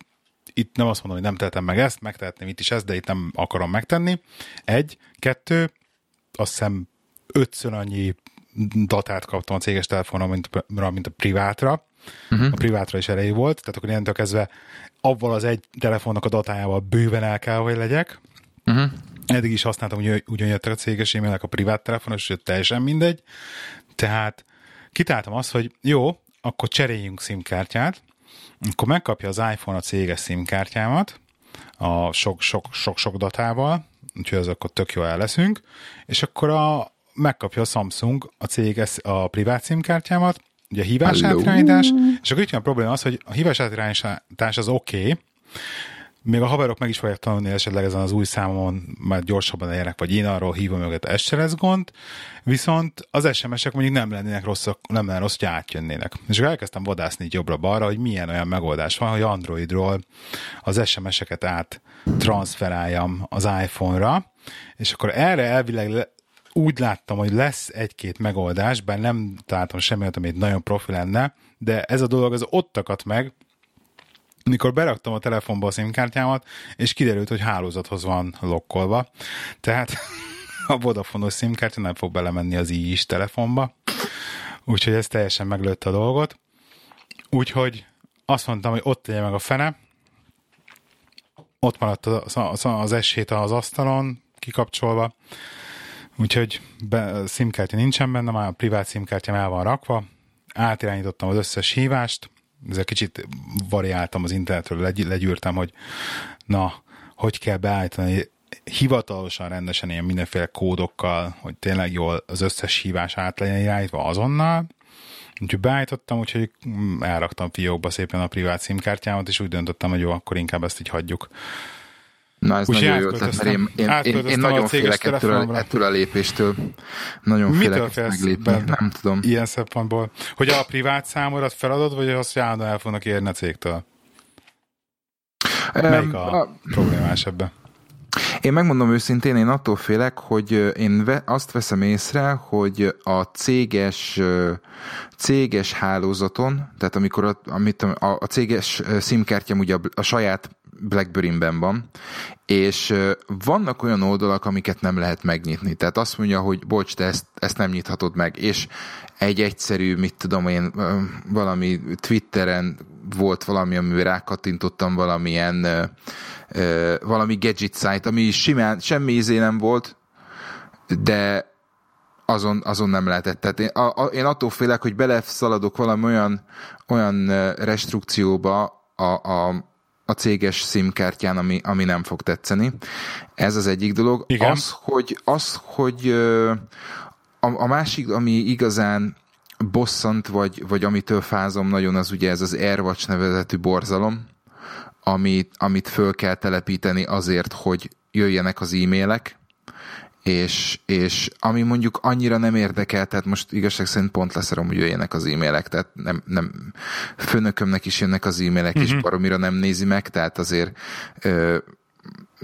itt nem azt mondom, hogy nem tehetem meg ezt, megtehetném itt is ezt, de itt nem akarom megtenni. Egy, kettő, azt hiszem ötször annyi datát kaptam a céges telefonra, mint, mint a privátra. Uh-huh. A privátra is elég volt, tehát akkor ilyentől kezdve avval az egy telefonnak a datájával bőven el kell, hogy legyek. Uh-huh. eddig is használtam, hogy ugyan jöttek a céges e-mailek a privát telefonos, sőt teljesen mindegy. Tehát kitáltam azt, hogy jó, akkor cseréljünk SIM-kártyát, akkor megkapja az iPhone a céges SIM-kártyámat, a sok-sok-sok datával, úgyhogy az akkor tök jó el leszünk, és akkor a, megkapja a Samsung a céges, a privát SIM-kártyámat, ugye a hívás átirányítás, és akkor itt van a probléma az, hogy a hívás átirányítás az oké, okay, még a haverok meg is fogják tanulni esetleg ezen az új számon, már gyorsabban elérnek, vagy én arról hívom őket, ez se lesz gond, viszont az SMS-ek mondjuk nem lennének rosszak, nem lenne rossz, hogy átjönnének. És akkor elkezdtem vadászni jobbra-balra, hogy milyen olyan megoldás van, hogy Androidról az SMS-eket át transferáljam az iPhone-ra, és akkor erre elvileg úgy láttam, hogy lesz egy-két megoldás, bár nem találtam semmit, ami nagyon profi lenne, de ez a dolog az ott akadt meg, mikor beraktam a telefonba a SIM-kártyámat, és kiderült, hogy hálózathoz van lokkolva. Tehát a Vodafone-os SIM-kártya nem fog belemenni az i is telefonba. Úgyhogy ez teljesen meglőtte a dolgot. Úgyhogy azt mondtam, hogy ott legyen meg a fene. Ott maradt az, az, az S7 az asztalon, kikapcsolva. Úgyhogy be, SIM-kártya nincsen benne, már a privát SIM-kártyám el van rakva. Átirányítottam az összes hívást, ezzel kicsit variáltam az internetről, legy, legyűrtem, hogy na, hogy kell beállítani hivatalosan rendesen ilyen mindenféle kódokkal, hogy tényleg jól az összes hívás át legyen irányítva azonnal. Úgyhogy beállítottam, úgyhogy elraktam fiókba szépen a privát szimkártyámat, és úgy döntöttem, hogy jó, akkor inkább ezt így hagyjuk. Na ez Úgy nagyon jó ötlet, mert én, én, én, én nagyon félek ettől a, ettől a lépéstől. Nagyon Mitől félek meglépni, nem tudom. Ilyen szempontból. Hogy a privát számodat feladod, vagy azt, hogy állandóan el fognak érni a cégtől? Melyik a, a problémás ebben? Én megmondom őszintén, én attól félek, hogy én azt veszem észre, hogy a céges, céges hálózaton, tehát amikor a, amit a, a céges SIM-kártyám ugye a, a saját BlackBerry-ben van, és vannak olyan oldalak, amiket nem lehet megnyitni. Tehát azt mondja, hogy bocs, te ezt, ezt nem nyithatod meg, és egy egyszerű, mit tudom én, valami Twitteren volt valami, amivel rákattintottam valamilyen valami gadget site, ami simán, semmi izé nem volt, de azon, azon nem lehetett. Tehát én, a, a, én attól félek, hogy beleszaladok valami olyan, olyan restrukcióba a, a, a céges SIM-kártyán, ami, ami nem fog tetszeni. Ez az egyik dolog. Igen. Az, hogy, az, hogy a, a másik, ami igazán bosszant, vagy, vagy amitől fázom nagyon, az ugye ez az AirWatch nevezetű borzalom, amit, amit föl kell telepíteni azért, hogy jöjjenek az e-mailek, és, és ami mondjuk annyira nem érdekel, tehát most igazság szerint pont leszarom, hogy jöjjenek az e-mailek, tehát nem, nem főnökömnek is jönnek az e-mailek, uh-huh. és mhm. baromira nem nézi meg, tehát azért ö,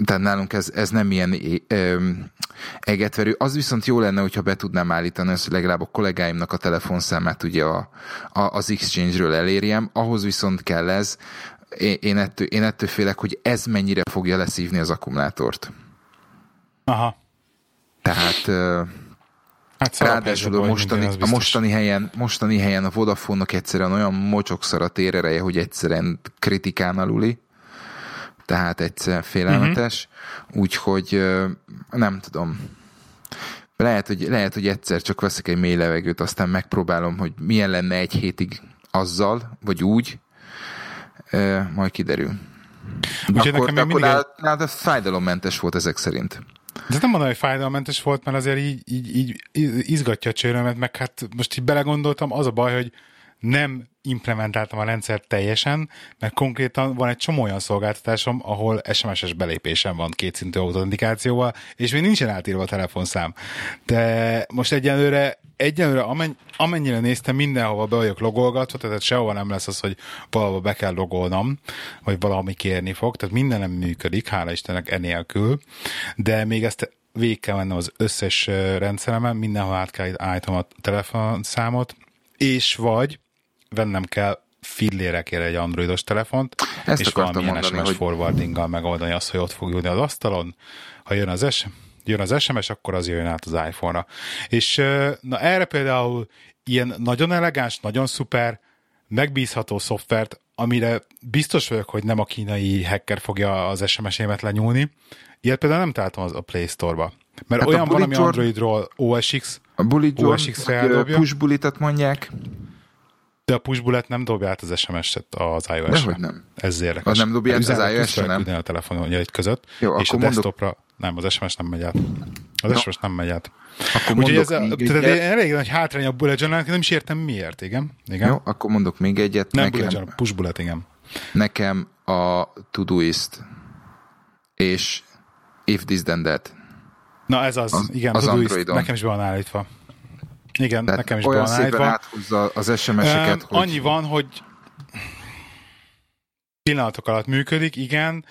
tehát nálunk ez, ez nem ilyen ö, egetverő. Az viszont jó lenne, hogyha be tudnám állítani azt, hogy legalább a kollégáimnak a telefonszámát ugye a, a, az Exchange-ről elérjem, ahhoz viszont kell ez, én, ettől, én ettől félek, hogy ez mennyire fogja leszívni az akkumulátort. Aha. Tehát Hát Ráadásul a mostani, a mostani helyen, mostani helyen a Vodafone-nak egyszerűen olyan mocsokszor a térereje, hogy egyszerűen kritikán aluli. Tehát egyszer félelmetes. Uh-huh. Úgyhogy nem tudom. Lehet hogy, lehet, hogy egyszer csak veszek egy mély levegőt, aztán megpróbálom, hogy milyen lenne egy hétig azzal, vagy úgy, majd kiderül. Úgyhogy akkor, nekem akkor mindig... nálad fájdalommentes volt ezek szerint. De nem mondom, hogy fájdalmentes volt, mert azért így, így, így izgatja a csőrömet, meg hát most így belegondoltam, az a baj, hogy nem implementáltam a rendszert teljesen, mert konkrétan van egy csomó olyan szolgáltatásom, ahol SMS-es belépésem van kétszintű autentikációval, és még nincsen átírva a telefonszám. De most egyelőre, egyelőre amenny, amennyire néztem, mindenhova be vagyok logolgatva, tehát sehova nem lesz az, hogy valahol be kell logolnom, vagy valami kérni fog, tehát minden nem működik, hála Istennek enélkül, de még ezt végig kell mennem az összes rendszeremen, mindenhol át kell állítom a telefonszámot, és vagy vennem kell fillérekért egy androidos telefont, Ezt és valamilyen mondani, SMS hogy... forwardinggal megoldani azt, hogy ott fog ülni az asztalon, ha jön az, S, jön az SMS, akkor az jön át az iPhone-ra. És na erre például ilyen nagyon elegáns, nagyon szuper, megbízható szoftvert amire biztos vagyok, hogy nem a kínai hacker fogja az SMS-émet lenyúlni, ilyet például nem találtam az a Play Store-ba. Mert hát olyan van, ami Androidról OSX, a bullet OSX-re eldobja. push bulletet mondják. De a push bullet nem dobja át az SMS-et az iOS-re. Dehogy nem. Ez érdekes. Az nem dobja át az iOS-re, nem? a telefonon egy között, Jó, és a desktopra mondok... nem, az SMS nem megy át. Az no. SMS nem megy át. Akkor Úgyhogy ez a, tehát elég nagy hátrány a bullet journal nem is értem miért, igen. igen. Jó, akkor mondok még egyet. Nem nekem, bullet journal, push bullet, igen. Nekem a Todoist és If This Then That. Na ez az, az igen, az Todoist, nekem is van állítva. Igen, Tehát nekem is olyan szépen állítva. áthúzza az SMS-eket, um, hogy... Annyi van, hogy pillanatok alatt működik, igen.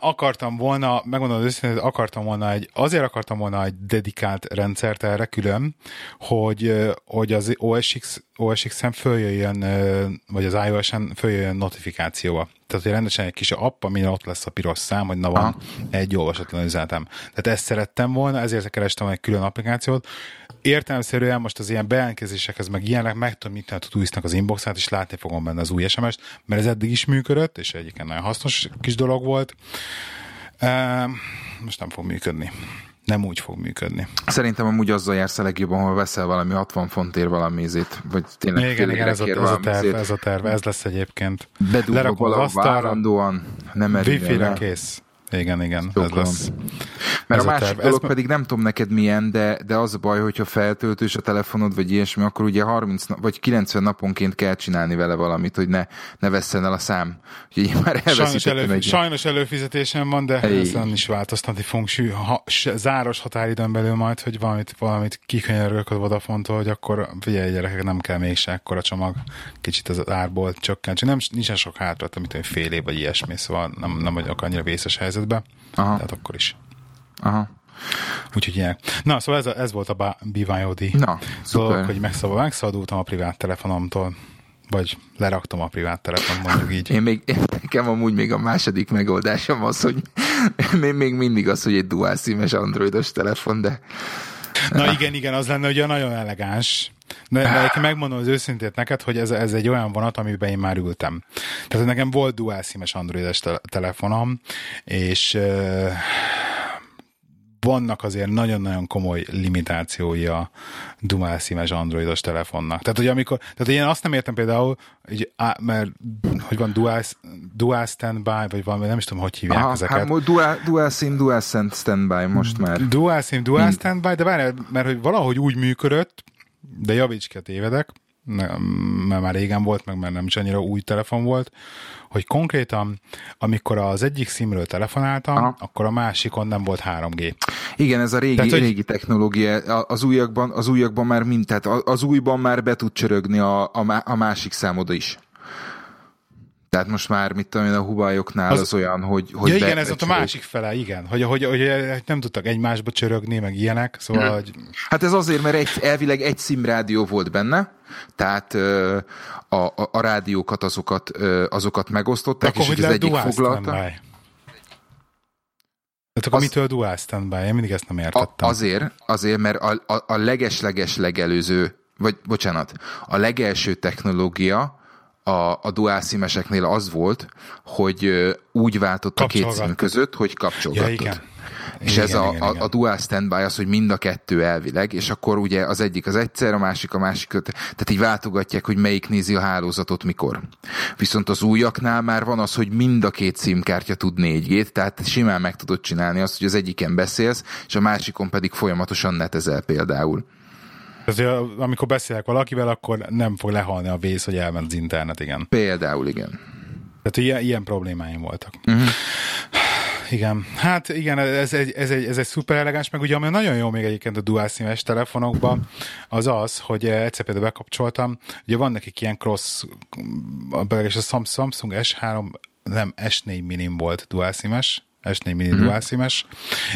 Akartam volna, megmondom az őszintén, akartam volna egy, azért akartam volna egy dedikált rendszert erre külön, hogy, hogy az OSX, OSX-en följöjjön, vagy az iOS-en följöjjön notifikációba. Tehát, hogy rendesen egy kis app, amin ott lesz a piros szám, hogy na van Aha. egy olvasatlan üzenetem. Tehát ezt szerettem volna, ezért kerestem egy külön applikációt. Értelmszerűen most az ilyen bejelentkezésekhez, meg ilyenek, meg tudom nyitni a Todoist-nak az inboxát, és látni fogom benne az új SMS-t, mert ez eddig is működött, és egyébként nagyon hasznos kis dolog volt. Most nem fog működni nem úgy fog működni. Szerintem amúgy azzal jársz a legjobban, ha veszel valami 60 fontért valami ízét, vagy tényleg igen, igen, ez a, ez a terv, ez a terv, ez lesz egyébként. Bedugva valahol várandóan, nem Wi-Fi-re kész. Igen, igen, ez lesz. Mert ez a másik a dolog ez... pedig nem tudom neked milyen, de, de az a baj, hogyha feltöltős a telefonod, vagy ilyesmi, akkor ugye 30 nap, vagy 90 naponként kell csinálni vele valamit, hogy ne, ne vesszen el a szám. Úgyhogy én már sajnos, elő, egy... sajnos előfizetésem van, de hey. ezen is változtatni fogunk ha, záros határidőn belül majd, hogy valamit, valamit kikönyörülök a Vodafone-tól, hogy akkor figyelj gyerekek, nem kell még se ekkora csomag, kicsit az árból csökkent. Nem, nincsen sok hátra, amit fél év vagy ilyesmi, szóval nem, nem vagyok annyira vészes helyzetben. Aha. Tehát akkor is. Aha. Úgyhogy ilyen. Na, szóval ez, ez volt a BYOD Na, dolog, hogy megszabad, megszabadultam a privát telefonomtól, vagy leraktam a privát telefon, mondjuk így. Én még, nekem amúgy még a második megoldásom az, hogy még, mindig az, hogy egy dual szímes androidos telefon, de... Na igen, igen, az lenne ugye nagyon elegáns, de, de megmondom az őszintét neked, hogy ez, ez egy olyan vonat, amiben én már ültem. Tehát nekem volt dual szímes androides telefonom, és vannak azért nagyon-nagyon komoly limitációi a dual színes androidos telefonnak. Tehát, hogy amikor, tehát én azt nem értem például, hogy, á, mert hogy van dual, dual standby, vagy valami, nem is tudom, hogy hívják Aha, ezeket. Hát, dual, dual SIM, dual standby most már. Dual SIM, dual Mind. standby, de várj, mert hogy valahogy úgy működött, de javíts ki a tévedek, mert már régen volt, meg már nem is annyira új telefon volt, hogy konkrétan, amikor az egyik szimről telefonáltam, Aha. akkor a másikon nem volt 3G. Igen, ez a régi, tehát, hogy... régi technológia. Az újakban, az újakban már mind, tehát az újban már be tud csörögni a, a, a másik számod is. Tehát most már, mit tudom én, a Huawei-oknál az, az olyan, hogy... hogy ja, igen, ez ott a másik fele, igen. Hogy, hogy, hogy, hogy nem tudtak egymásba csörögni, meg ilyenek, szóval... Hmm. Hogy... Hát ez azért, mert egy, elvileg egy szimrádió volt benne, tehát a, a, a rádiókat azokat, azokat megosztották, akkor és hogy az egyik foglalta. Tehát akkor az, mitől dual standby? Én mindig ezt nem értettem. A, azért, azért, mert a, a, a leges-leges legelőző, vagy bocsánat, a legelső technológia, a, a dual szímeseknél az volt, hogy úgy váltott a két szín között, hogy kapcsolgattad. Ja, igen. És igen, ez a, igen, a, a dual standby az, hogy mind a kettő elvileg, és akkor ugye az egyik az egyszer, a másik a másik tehát így váltogatják, hogy melyik nézi a hálózatot mikor. Viszont az újaknál már van az, hogy mind a két SIM-kártya tud 4G-t, tehát simán meg tudod csinálni azt, hogy az egyiken beszélsz, és a másikon pedig folyamatosan netezel például. Tehát, amikor beszélek valakivel, akkor nem fog lehalni a vész, hogy elment az internet, igen. Például, igen. Tehát ilyen, ilyen problémáim voltak. Uh-huh. Igen, hát igen, ez egy, ez egy, ez egy szuper elegáns, meg ugye ami nagyon jó még egyébként a dual színes telefonokban, az az, hogy egyszer például bekapcsoltam, ugye van nekik ilyen cross, és a Samsung S3, nem, S4 minim volt dual színes, S4 mini mm-hmm. dual SIM-es,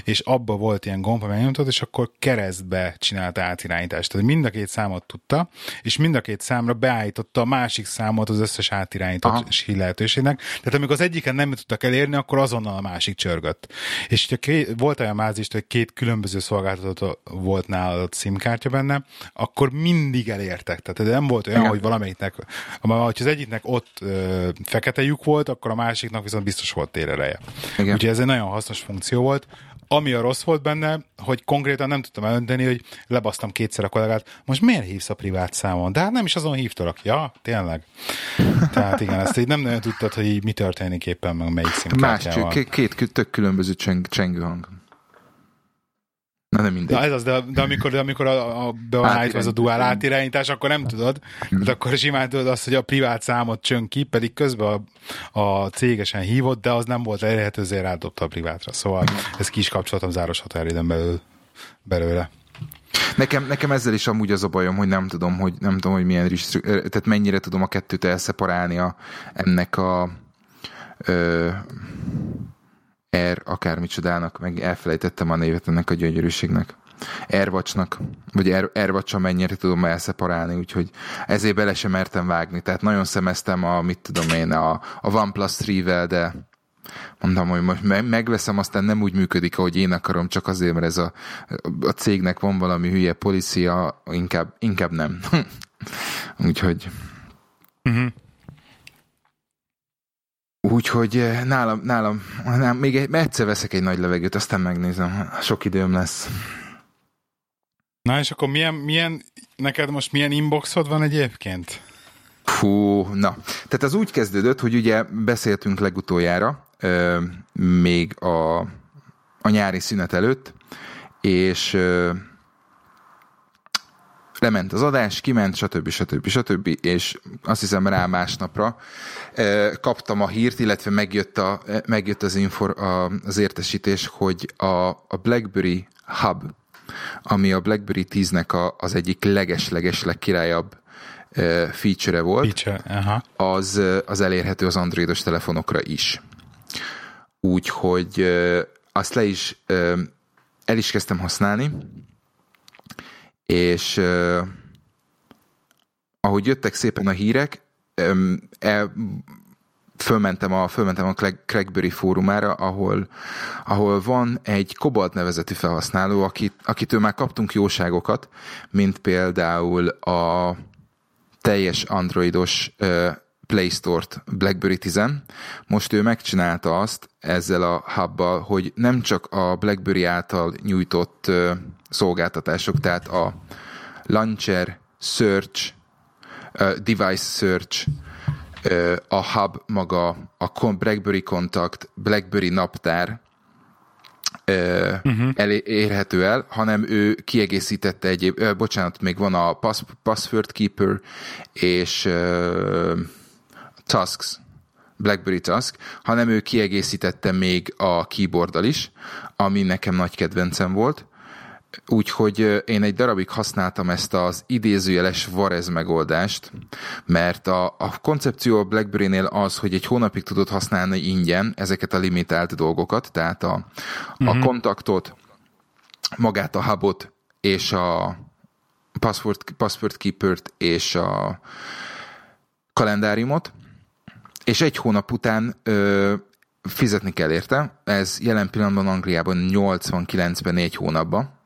és abba volt ilyen gomb, megnyomtad, és akkor keresztbe csinálta átirányítást. Tehát mind a két számot tudta, és mind a két számra beállította a másik számot az összes átirányítási lehetőségnek. Tehát amikor az egyiken nem tudtak elérni, akkor azonnal a másik csörgött. És hogyha két, volt olyan mázist, hogy két különböző szolgáltató volt nálad SIM-kártya benne, akkor mindig elértek. Tehát nem volt olyan, Igen. hogy valamelyiknek, ha az egyiknek ott ö, fekete lyuk volt, akkor a másiknak viszont biztos volt térereje. Úgyhogy ez egy nagyon hasznos funkció volt. Ami a rossz volt benne, hogy konkrétan nem tudtam elönteni, hogy lebasztam kétszer a kollégát, most miért hívsz a privát számon? De hát nem is azon hívtalak. Ja, tényleg. Tehát igen, ezt így nem nagyon tudtad, hogy így mi történik éppen, meg melyik szimkártyával. Más, két, két tök különböző cseng, csengő hang. Nem mindegy. Na ez az, de, de amikor, de amikor a, a, be van állítva az a duál átirányítás, akkor nem tudod. De akkor simán tudod azt, hogy a privát számot csön ki, pedig közben a, a cégesen hívott, de az nem volt elérhető, ezért rádobta a privátra. Szóval ezt ki is kapcsoltam záros határidőn belül, belőle. Nekem, nekem ezzel is amúgy az a bajom, hogy nem tudom, hogy nem tudom, hogy milyen tehát mennyire tudom a kettőt elszeparálni a, ennek a ö, R akármicsodának, meg elfelejtettem a névet ennek a gyönyörűségnek. Airwatchnak, vagy Air, Airwatch-a mennyire tudom elszeparálni, úgyhogy ezért bele sem mertem vágni. Tehát nagyon szemeztem a, mit tudom én, a, a OnePlus 3-vel, de mondtam, hogy most megveszem, aztán nem úgy működik, ahogy én akarom, csak azért, mert ez a, a cégnek van valami hülye policia, inkább, inkább nem. úgyhogy... Uh-huh. Úgyhogy eh, nálam, nálam, nálam még egy, egyszer veszek egy nagy levegőt, aztán megnézem, sok időm lesz. Na és akkor milyen, milyen neked most milyen inboxod van egyébként? Fú, na. Tehát az úgy kezdődött, hogy ugye beszéltünk legutoljára, euh, még a, a nyári szünet előtt, és euh, lement az adás, kiment, stb. stb. stb. és azt hiszem rá másnapra kaptam a hírt, illetve megjött, a, megjött az, infor, a, az értesítés, hogy a, a BlackBerry Hub, ami a BlackBerry 10-nek a, az egyik leges-leges legkirályabb feature volt, feature, aha. Az, az elérhető az androidos telefonokra is. Úgyhogy azt le is el is kezdtem használni, és ahogy jöttek szépen a hírek, um, el, fölmentem a, fölmentem a Crackberry fórumára, ahol, ahol van egy Cobalt nevezetű felhasználó, akit, akitől már kaptunk jóságokat, mint például a teljes androidos uh, Play Store-t BlackBerry 10 Most ő megcsinálta azt ezzel a hubbal, hogy nem csak a BlackBerry által nyújtott uh, szolgáltatások, tehát a Launcher, Search, Device Search, a hub maga, a BlackBerry Contact, BlackBerry naptár, uh-huh. elérhető el, hanem ő kiegészítette egyéb, uh, bocsánat, még van a pass, Password Keeper és uh, Tasks, BlackBerry Task, hanem ő kiegészítette még a keyboarddal is, ami nekem nagy kedvencem volt. Úgyhogy én egy darabig használtam ezt az idézőjeles Varez megoldást, mert a, a koncepció a BlackBerry-nél az, hogy egy hónapig tudod használni ingyen ezeket a limitált dolgokat, tehát a, uh-huh. a mhm. kontaktot, magát a hubot és a password, password keepert és a kalendáriumot, és egy hónap után ö, fizetni kell érte, ez jelen pillanatban Angliában 89-ben négy hónapban.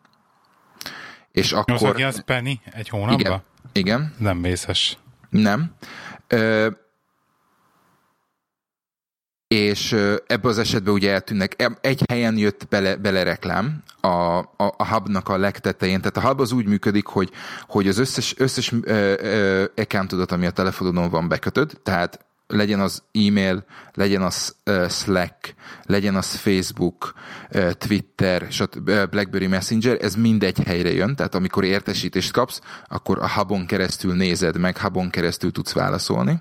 És akkor... 89 penny egy hónapban? Igen. Igen. Nem vészes. Nem. Ö, és ebből az esetben ugye eltűnnek. Egy helyen jött bele, bele reklám a, a, a hubnak a legtetején. Tehát a hub az úgy működik, hogy, hogy az összes, összes uh, accountodat, ami a telefonodon van bekötöd, tehát legyen az e-mail, legyen az Slack, legyen az Facebook, Twitter, uh, BlackBerry Messenger, ez mindegy helyre jön, tehát amikor értesítést kapsz, akkor a hubon keresztül nézed meg, hubon keresztül tudsz válaszolni,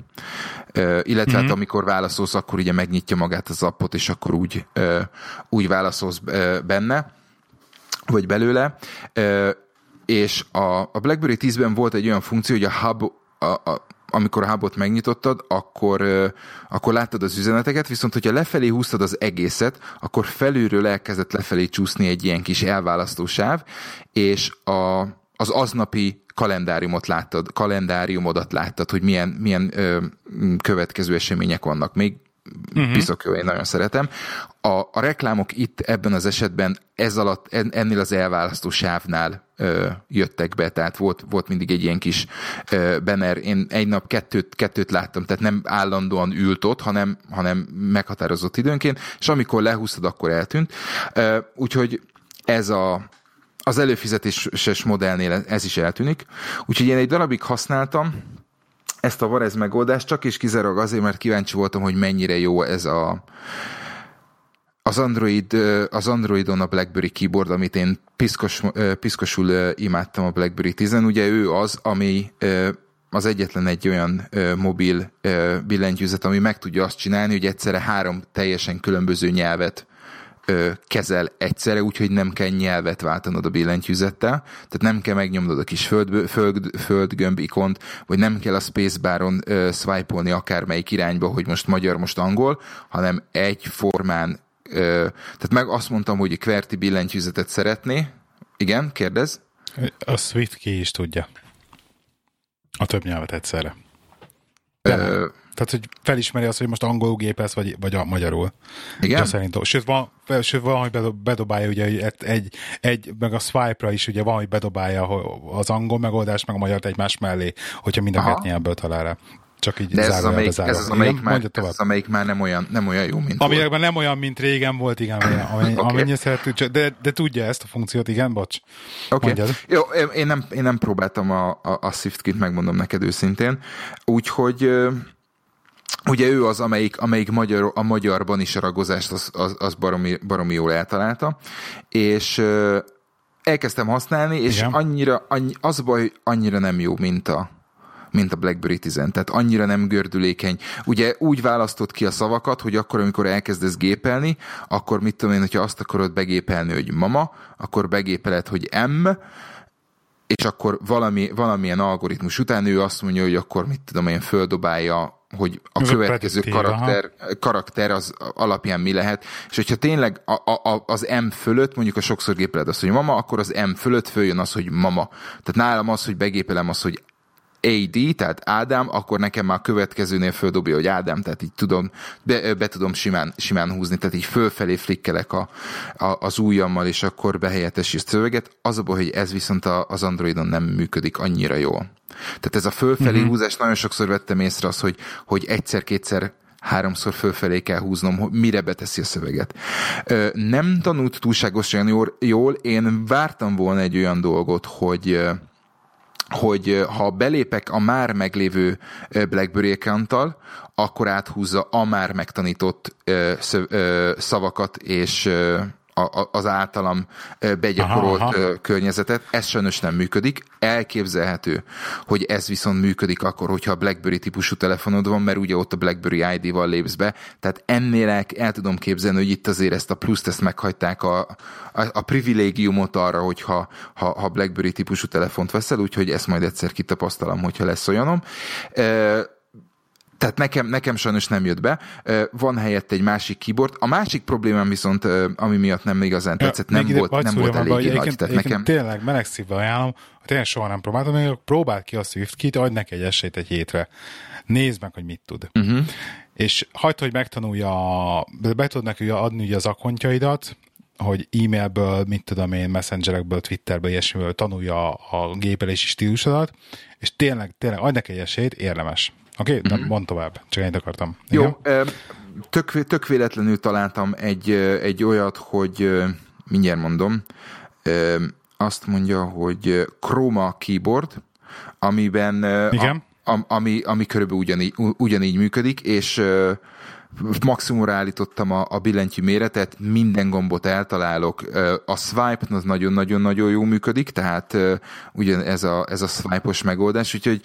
illetve mm-hmm. hát mhm. amikor válaszolsz, akkor ugye megnyitja magát az appot, és akkor úgy, úgy válaszolsz benne, vagy belőle, és a, a BlackBerry 10-ben volt egy olyan funkció, hogy a hub a, a, amikor a hubot megnyitottad, akkor, akkor láttad az üzeneteket, viszont hogyha lefelé húztad az egészet, akkor felülről elkezdett lefelé csúszni egy ilyen kis elválasztó sáv, és a, az aznapi kalendáriumot láttad, kalendáriumodat láttad, hogy milyen, milyen ö, következő események vannak. Még uh-huh. piszok jó, én nagyon szeretem. A, a reklámok itt ebben az esetben ez alatt, ennél az elválasztó sávnál ö, jöttek be, tehát volt, volt mindig egy ilyen kis ö, banner. Én egy nap kettőt, kettőt láttam, tehát nem állandóan ült ott, hanem, hanem meghatározott időnként, és amikor lehúztad, akkor eltűnt. Ö, úgyhogy ez a, az előfizetéses modellnél ez is eltűnik. Úgyhogy én egy darabig használtam, ezt a Varez megoldást csak is kizárólag azért, mert kíváncsi voltam, hogy mennyire jó ez a az, Android, az Androidon a BlackBerry keyboard, amit én piszkos, piszkosul imádtam a BlackBerry 10 ugye ő az, ami az egyetlen egy olyan mobil billentyűzet, ami meg tudja azt csinálni, hogy egyszerre három teljesen különböző nyelvet ö, kezel egyszerre, úgyhogy nem kell nyelvet váltanod a billentyűzettel, tehát nem kell megnyomnod a kis föld, föld, földgömb ikont, vagy nem kell a spacebaron ö, swipe-olni akármelyik irányba, hogy most magyar, most angol, hanem egyformán ö, tehát meg azt mondtam, hogy QWERTY billentyűzetet szeretné. Igen, kérdez? A Swift ki is tudja. A több nyelvet egyszerre. Ö, tehát, hogy felismeri azt, hogy most angolul gépelsz, vagy, vagy a magyarul. Igen? Szerintem. Sőt, van, sőt, van, hogy bedobálja, ugye egy, egy, meg a swipe-ra is ugye van, hogy bedobálja az angol megoldást, meg a magyart egymás mellé, hogyha mind a két nyelvből talál rá. Csak így De ez az, amelyik, ez az, amelyik, igen, már, ez az, amelyik már nem olyan, nem olyan jó, mint Amelyekben nem olyan, mint régen volt, igen, amennyi, okay. amennyire szeretünk, de, de tudja ezt a funkciót, igen, bocs. Oké. Okay. Jó, én nem, én nem próbáltam a, a, a SwiftKit, megmondom neked őszintén. Úgyhogy Ugye ő az, amelyik, amelyik magyar, a magyarban is a ragozást az, az, az baromi, baromi jól eltalálta, és elkezdtem használni, és Igen. annyira, annyi, az baj, hogy annyira nem jó, mint a, mint a BlackBerry 10, tehát annyira nem gördülékeny. Ugye úgy választott ki a szavakat, hogy akkor, amikor elkezdesz gépelni, akkor mit tudom én, hogyha azt akarod begépelni, hogy mama, akkor begépeled, hogy M, és akkor valami, valamilyen algoritmus után ő azt mondja, hogy akkor mit tudom én, földobálja hogy a Ez következő a karakter, karakter az alapján mi lehet, és hogyha tényleg a, a, az M fölött, mondjuk a sokszor gépeled azt, hogy mama, akkor az M fölött följön az, hogy mama. Tehát nálam az, hogy begépelem az, hogy AD, tehát Ádám, akkor nekem már a következőnél földobja, hogy Ádám, tehát így tudom, be, be tudom simán, simán húzni, tehát így fölfelé flikkelek a, a, az ujjammal, és akkor behelyettesi a szöveget. Az a baj, hogy ez viszont a, az Androidon nem működik annyira jól. Tehát ez a fölfelé mm-hmm. húzás, nagyon sokszor vettem észre az, hogy, hogy egyszer-kétszer háromszor fölfelé kell húznom, hogy mire beteszi a szöveget. Nem tanult túlságosan jól, én vártam volna egy olyan dolgot, hogy hogy ha belépek a már meglévő BlackBerry account akkor áthúzza a már megtanított szavakat és a, az általam begyakorolt aha, aha. környezetet. Ez sajnos nem működik. Elképzelhető, hogy ez viszont működik akkor, hogyha a BlackBerry típusú telefonod van, mert ugye ott a BlackBerry ID-val lépsz be. Tehát ennél el, el tudom képzelni, hogy itt azért ezt a pluszt ezt meghagyták a, a, a privilégiumot arra, hogyha ha, ha BlackBerry típusú telefont veszel, úgyhogy ezt majd egyszer kitapasztalom, hogyha lesz olyanom. Tehát nekem, nekem sajnos nem jött be. Van helyett egy másik keyboard. A másik problémám viszont, ami miatt nem igazán tetszett, ja, nem, volt, nem volt eléggé nagy. Egyébként, tehát nekem... Tényleg meleg szívvel ajánlom, tényleg soha nem próbáltam, még próbáld ki a SwiftKit, adj neki egy esélyt egy hétre. Nézd meg, hogy mit tud. Uh-huh. És hagyd, hogy megtanulja, be tud neki adni ugye az akontjaidat, hogy e-mailből, mit tudom én, messengerekből, twitterből, ilyesmiből tanulja a gépelési stílusodat, és tényleg, tényleg adj neki egy esélyt, érdemes. Oké, okay, mm-hmm. mondd tovább, csak ennyit akartam. Jó, Igen? tök, tök véletlenül találtam egy, egy olyat, hogy mindjárt mondom, azt mondja, hogy Chroma keyboard, amiben Igen? A, ami, ami körülbelül ugyanígy, ugyanígy működik, és maximumra állítottam a, a billentyű méretet, minden gombot eltalálok. A swipe az nagyon-nagyon-nagyon jó működik, tehát ugye ez a, ez a swipe-os megoldás, úgyhogy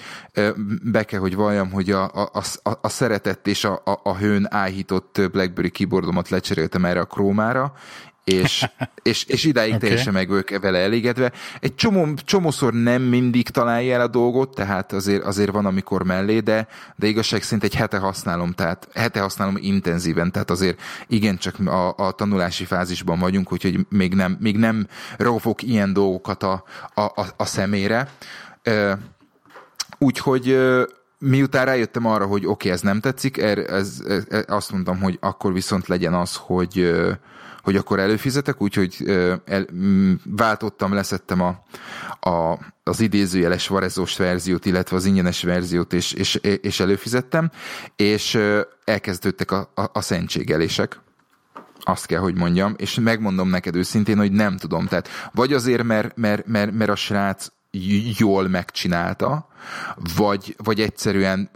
be kell, hogy valljam, hogy a, a, a, a szeretett és a, a, a hőn áhított BlackBerry keyboardomat lecseréltem erre a krómára, és, és, és idáig okay. teljesen meg vagyok vele elégedve. Egy csomó, csomószor nem mindig találja el a dolgot, tehát azért, azért van, amikor mellé, de, de igazság szerint egy hete használom, tehát hete használom intenzíven, tehát azért igencsak a, a tanulási fázisban vagyunk, úgyhogy még nem, még nem rovok ilyen dolgokat a, a, a, a szemére. Úgyhogy miután rájöttem arra, hogy oké, okay, ez nem tetszik, er, ez, ez, ez, azt mondtam, hogy akkor viszont legyen az, hogy hogy akkor előfizetek, úgyhogy el, váltottam, leszettem a, a, az idézőjeles varezós verziót, illetve az ingyenes verziót, és, és, és előfizettem, és elkezdődtek a, a, a szentségelések azt kell, hogy mondjam, és megmondom neked őszintén, hogy nem tudom. Tehát vagy azért, mert, mert, mert, mert a srác jól megcsinálta, vagy, vagy egyszerűen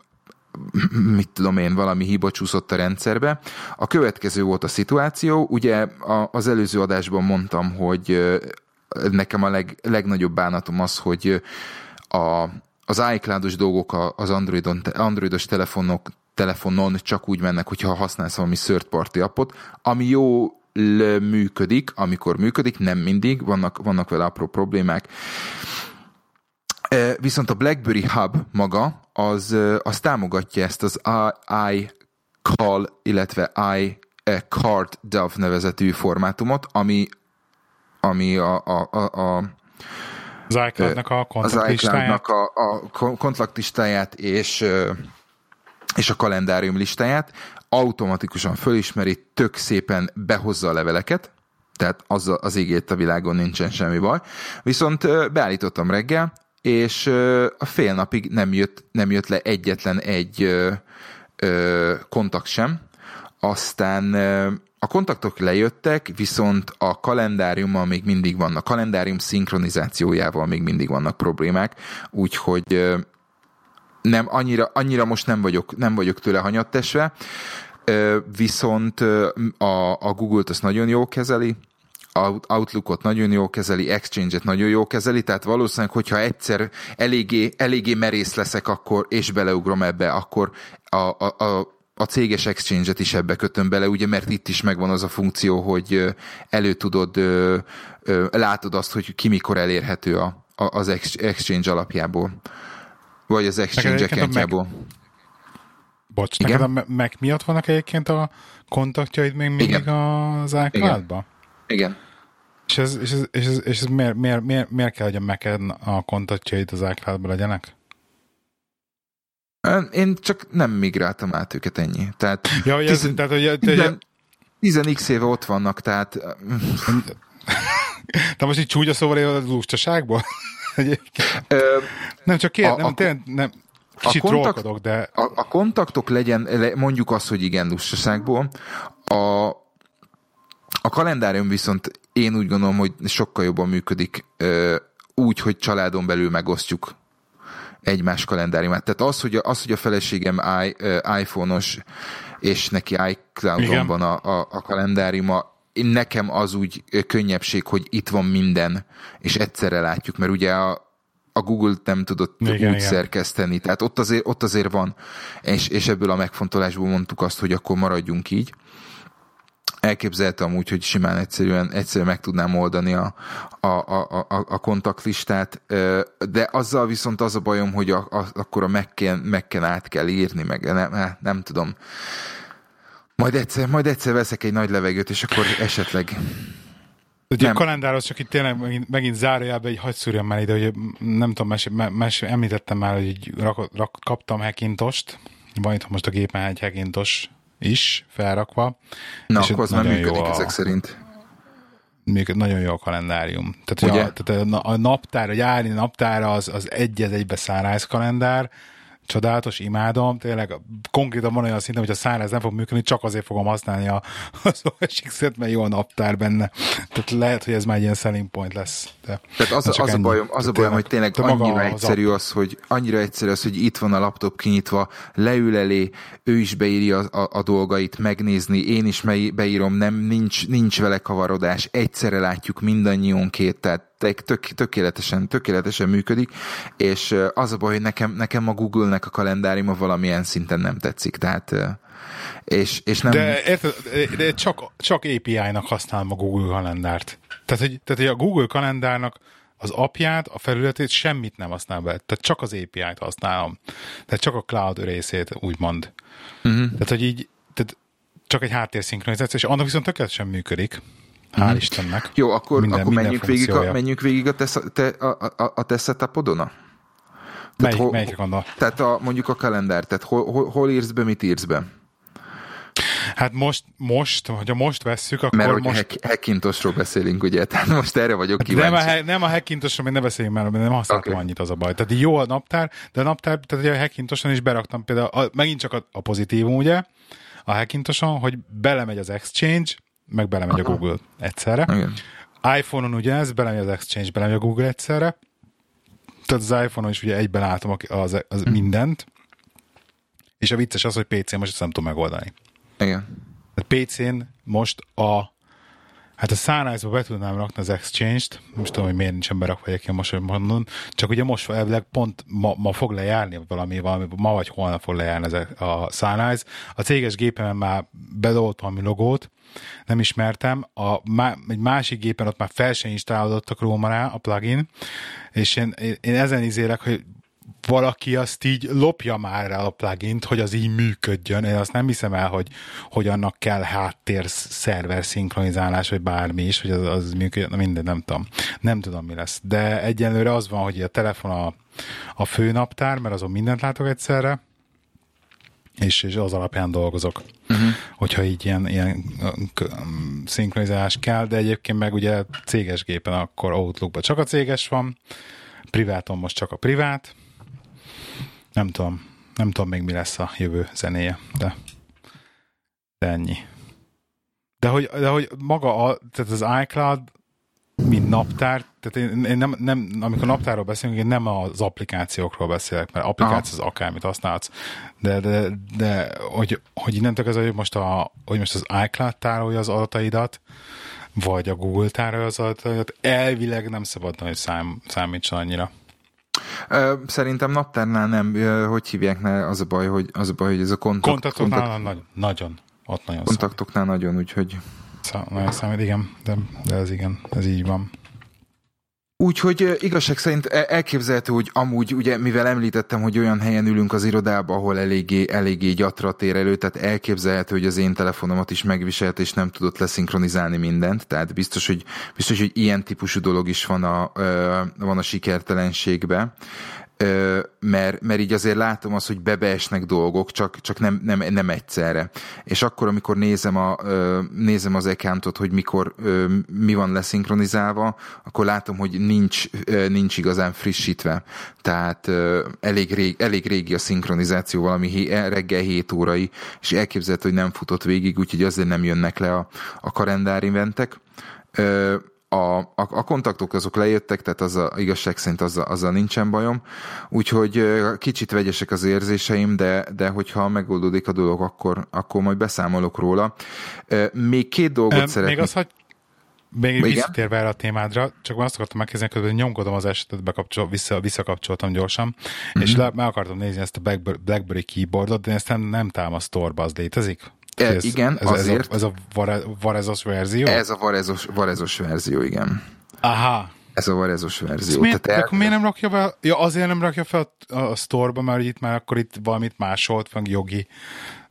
mit tudom én, valami hiba csúszott a rendszerbe. A következő volt a szituáció, ugye az előző adásban mondtam, hogy nekem a leg, legnagyobb bánatom az, hogy a, az iCloud-os dolgok az Androidon, Androidos telefonok, telefonon csak úgy mennek, hogyha használsz valami third party appot, ami jó működik, amikor működik, nem mindig, vannak, vannak vele apró problémák. Viszont a BlackBerry Hub maga, az, az támogatja ezt az iCall, illetve iCard DAV nevezetű formátumot, ami, ami a, a, a, a az iCloud-nak a kontaktlistáját. a, a kontaktlistáját és, és a kalendárium listáját automatikusan fölismeri, tök szépen behozza a leveleket, tehát az, az égét a világon nincsen semmi baj. Viszont beállítottam reggel, és a fél napig nem jött, nem jött le egyetlen egy ö, kontakt sem. Aztán a kontaktok lejöttek, viszont a kalendáriummal még mindig vannak, kalendárium szinkronizációjával még mindig vannak problémák, úgyhogy nem, annyira, annyira most nem vagyok, nem vagyok tőle hanyattesve, viszont a, a Google-t azt nagyon jól kezeli, Outlookot nagyon jól kezeli, Exchange-et nagyon jól kezeli, tehát valószínűleg, hogyha egyszer eléggé, eléggé merész leszek, akkor, és beleugrom ebbe, akkor a, a, a, a céges Exchange-et is ebbe kötöm bele, ugye, mert itt is megvan az a funkció, hogy elő tudod, látod azt, hogy ki mikor elérhető a, a, az Exchange alapjából, vagy az Exchange accountjából. Bocs, Igen? neked a Mac miatt vannak egyébként a kontaktjaid még mindig Igen. az iCloud-ba? Igen. És ez, és ez, és ez, és ez miért, miért, miért, miért kell, hogy a mac a kontaktjaid az icloud legyenek? Én csak nem migráltam át őket ennyi. Tehát, ja, hogy ez, tizen, tehát, hogy, tizen, tizen x éve ott vannak, tehát... Te most így csúgya szóval a lustaságból? nem, csak kér, nem, a, tényleg, nem, kicsit a kontakt, de... A, a kontaktok legyen, mondjuk azt, hogy igen, lustaságból. A, a kalendárium viszont én úgy gondolom, hogy sokkal jobban működik úgy, hogy családon belül megosztjuk egymás kalendáriumát. Tehát az, hogy a, az, hogy a feleségem I, iPhone-os, és neki iCloud-on van a, a, a kalendáriuma, nekem az úgy könnyebbség, hogy itt van minden, és egyszerre látjuk, mert ugye a, a Google nem tudott igen, úgy igen. szerkeszteni, tehát ott azért, ott azért van, és, és ebből a megfontolásból mondtuk azt, hogy akkor maradjunk így elképzeltem úgy, hogy simán egyszerűen, egyszerűen meg tudnám oldani a, a, a, a, a kontaktlistát, de azzal viszont az a bajom, hogy a, a, akkor a mekken, mekken át kell írni, meg nem, nem tudom. Majd egyszer, majd egyszer veszek egy nagy levegőt, és akkor esetleg Ugye nem. a kalendárhoz csak itt tényleg megint, megint zárójelbe egy hagy szúrjam már ide, hogy nem tudom, mes, mes, említettem már, hogy rak, rak, kaptam Hackintost, van itt most a gépen egy Hackintos is felrakva. Na, és akkor az már működik a, ezek szerint. Működ, nagyon jó a kalendárium. Tehát, Ugye? A, tehát a, a naptár, a gyári naptára az, az egy egybe szárász kalendár, csodálatos, imádom, tényleg konkrétan van olyan szinten, hogy a száraz nem fog működni, csak azért fogom használni a, az OSX-et, mert jó a naptár benne. Tehát lehet, hogy ez már egy ilyen selling point lesz. De Tehát az, az, a bajom, az a bajom, hogy tényleg annyira egyszerű az, hogy annyira egyszerű az, hogy itt van a laptop kinyitva, leül elé, ő is beírja a, a, a dolgait, megnézni, én is beírom, nem, nincs, nincs vele kavarodás, egyszerre látjuk mindannyiunkét, tehát tök, tökéletesen, tökéletesen működik, és az a baj, hogy nekem, nekem a Google-nek a kalendáriuma valamilyen szinten nem tetszik, tehát és, és nem... De, érted, de csak, csak API-nak használom a Google kalendárt. Tehát hogy, tehát, hogy a Google kalendárnak az apját, a felületét semmit nem használ be. Tehát csak az API-t használom. Tehát csak a cloud részét, úgymond. Uh-huh. Tehát, hogy így, tehát csak egy háttérszinkronizáció, és annak viszont tökéletesen működik. Hál'. Istennek. Jó, akkor, minden, akkor menjünk, végig a, menjünk végig a te, te, a, a, a te setupodon? Tehát Melyik, melyikre gondol? Tehát a, mondjuk a kalendár, tehát hol, hol, hol írsz be, mit írsz be? Hát most, most, hogyha most vesszük, akkor Mert most... Mert Hackintosról beszélünk, ugye? Tehát most erre vagyok kíváncsi. Nem a, nem a Hackintosról még ne beszéljünk már, mert nem használtam okay. annyit az a baj. Tehát jó a naptár, de a naptár, tehát a Hackintoson is beraktam például, a, megint csak a, a pozitívum, ugye, a Hackintoson, hogy belemegy az Exchange, meg belemegy Aha. a Google egyszerre. Igen. iPhone-on ugye ez, belemegy az Exchange, belemegy a Google egyszerre. Tehát az iPhone-on is ugye egyben látom az, az hm. mindent. És a vicces az, hogy PC-n most ezt nem tudom megoldani. Igen. A PC-n most a Hát a Sunrise-ba be tudnám rakni az Exchange-t, most tudom, hogy miért nincsen berakva egyébként most, hogy mondom, csak ugye most elvileg pont ma, ma, fog lejárni valami, valami, ma vagy holnap fog lejárni ez a Sunrise. A céges gépemen már bedolt valami logót, nem ismertem, a, egy másik gépen ott már fel sem installálódott a Chrome a plugin, és én, én ezen izélek, hogy valaki azt így lopja már rá a plugin hogy az így működjön. Én azt nem hiszem el, hogy, hogy annak kell háttér szerver szinkronizálás, vagy bármi is, hogy az, az működjön. Na minden, nem tudom. Nem tudom, mi lesz. De egyenlőre az van, hogy a telefon a, a fő naptár, mert azon mindent látok egyszerre, és, és az alapján dolgozok. Uh-huh. Hogyha így ilyen, ilyen szinkronizálás kell, de egyébként meg ugye céges gépen akkor Outlookban csak a céges van, priváton most csak a privát, nem tudom, nem tudom még mi lesz a jövő zenéje, de, de ennyi. De hogy, de hogy maga a, tehát az iCloud, mint naptár, tehát én, én nem, nem, amikor naptárról beszélünk, én nem az applikációkról beszélek, mert applikáció az akármit használsz, de, de, de hogy, hogy innentől ez, hogy most, a, hogy most az iCloud tárolja az adataidat, vagy a Google tárolja az adataidat, elvileg nem szabadna, hogy szám, számítson annyira. Szerintem naptárnál nem, hogy hívják, ne, az a baj, hogy, az a baj, hogy ez a kontakt... Kontaktoknál kontakt, nagyon, nagyon, ott nagyon Kontaktoknál számít. nagyon, úgyhogy... Nagyon számít, igen, de, de ez igen, ez így van. Úgyhogy igazság szerint e, elképzelhető, hogy amúgy, ugye, mivel említettem, hogy olyan helyen ülünk az irodába, ahol eléggé, eléggé gyatra tér elő, tehát elképzelhető, hogy az én telefonomat is megviselt, és nem tudott leszinkronizálni mindent, tehát biztos, hogy, biztos, hogy ilyen típusú dolog is van a, van a sikertelenségbe mert, mert így azért látom azt, hogy bebeesnek dolgok, csak, csak nem, nem, nem egyszerre. És akkor, amikor nézem, a, nézem az accountot, hogy mikor mi van leszinkronizálva, akkor látom, hogy nincs, nincs igazán frissítve. Tehát elég, rég, elég régi a szinkronizáció, valami reggel 7 órai, és elképzelhető, hogy nem futott végig, úgyhogy azért nem jönnek le a, a kalendár eventek a, a, a kontaktok azok lejöttek, tehát az a, igazság szerint azzal, azzal nincsen bajom, úgyhogy kicsit vegyesek az érzéseim, de, de hogyha megoldódik a dolog, akkor, akkor majd beszámolok róla. Még két dolgot szeretnék. Még az, hogy még Igen? visszatérve erre a témádra, csak azt akartam megkérdezni, hogy nyomkodom az esetet, bekapcsol, vissza, visszakapcsoltam gyorsan, mm-hmm. és le, meg akartam nézni ezt a Blackberry, Blackberry keyboardot, de ezt nem, nem támaszt az létezik? E, ez, igen, ez, azért. Ez a, ez a varezos verzió? Ez a varezos, varezos verzió, igen. Aha. Ez a varezos verzió. Miért, Tehát el... akkor miért nem rakja be? Ja, azért nem rakja fel a, a store-ba, mert itt már akkor itt valamit másolt, meg jogi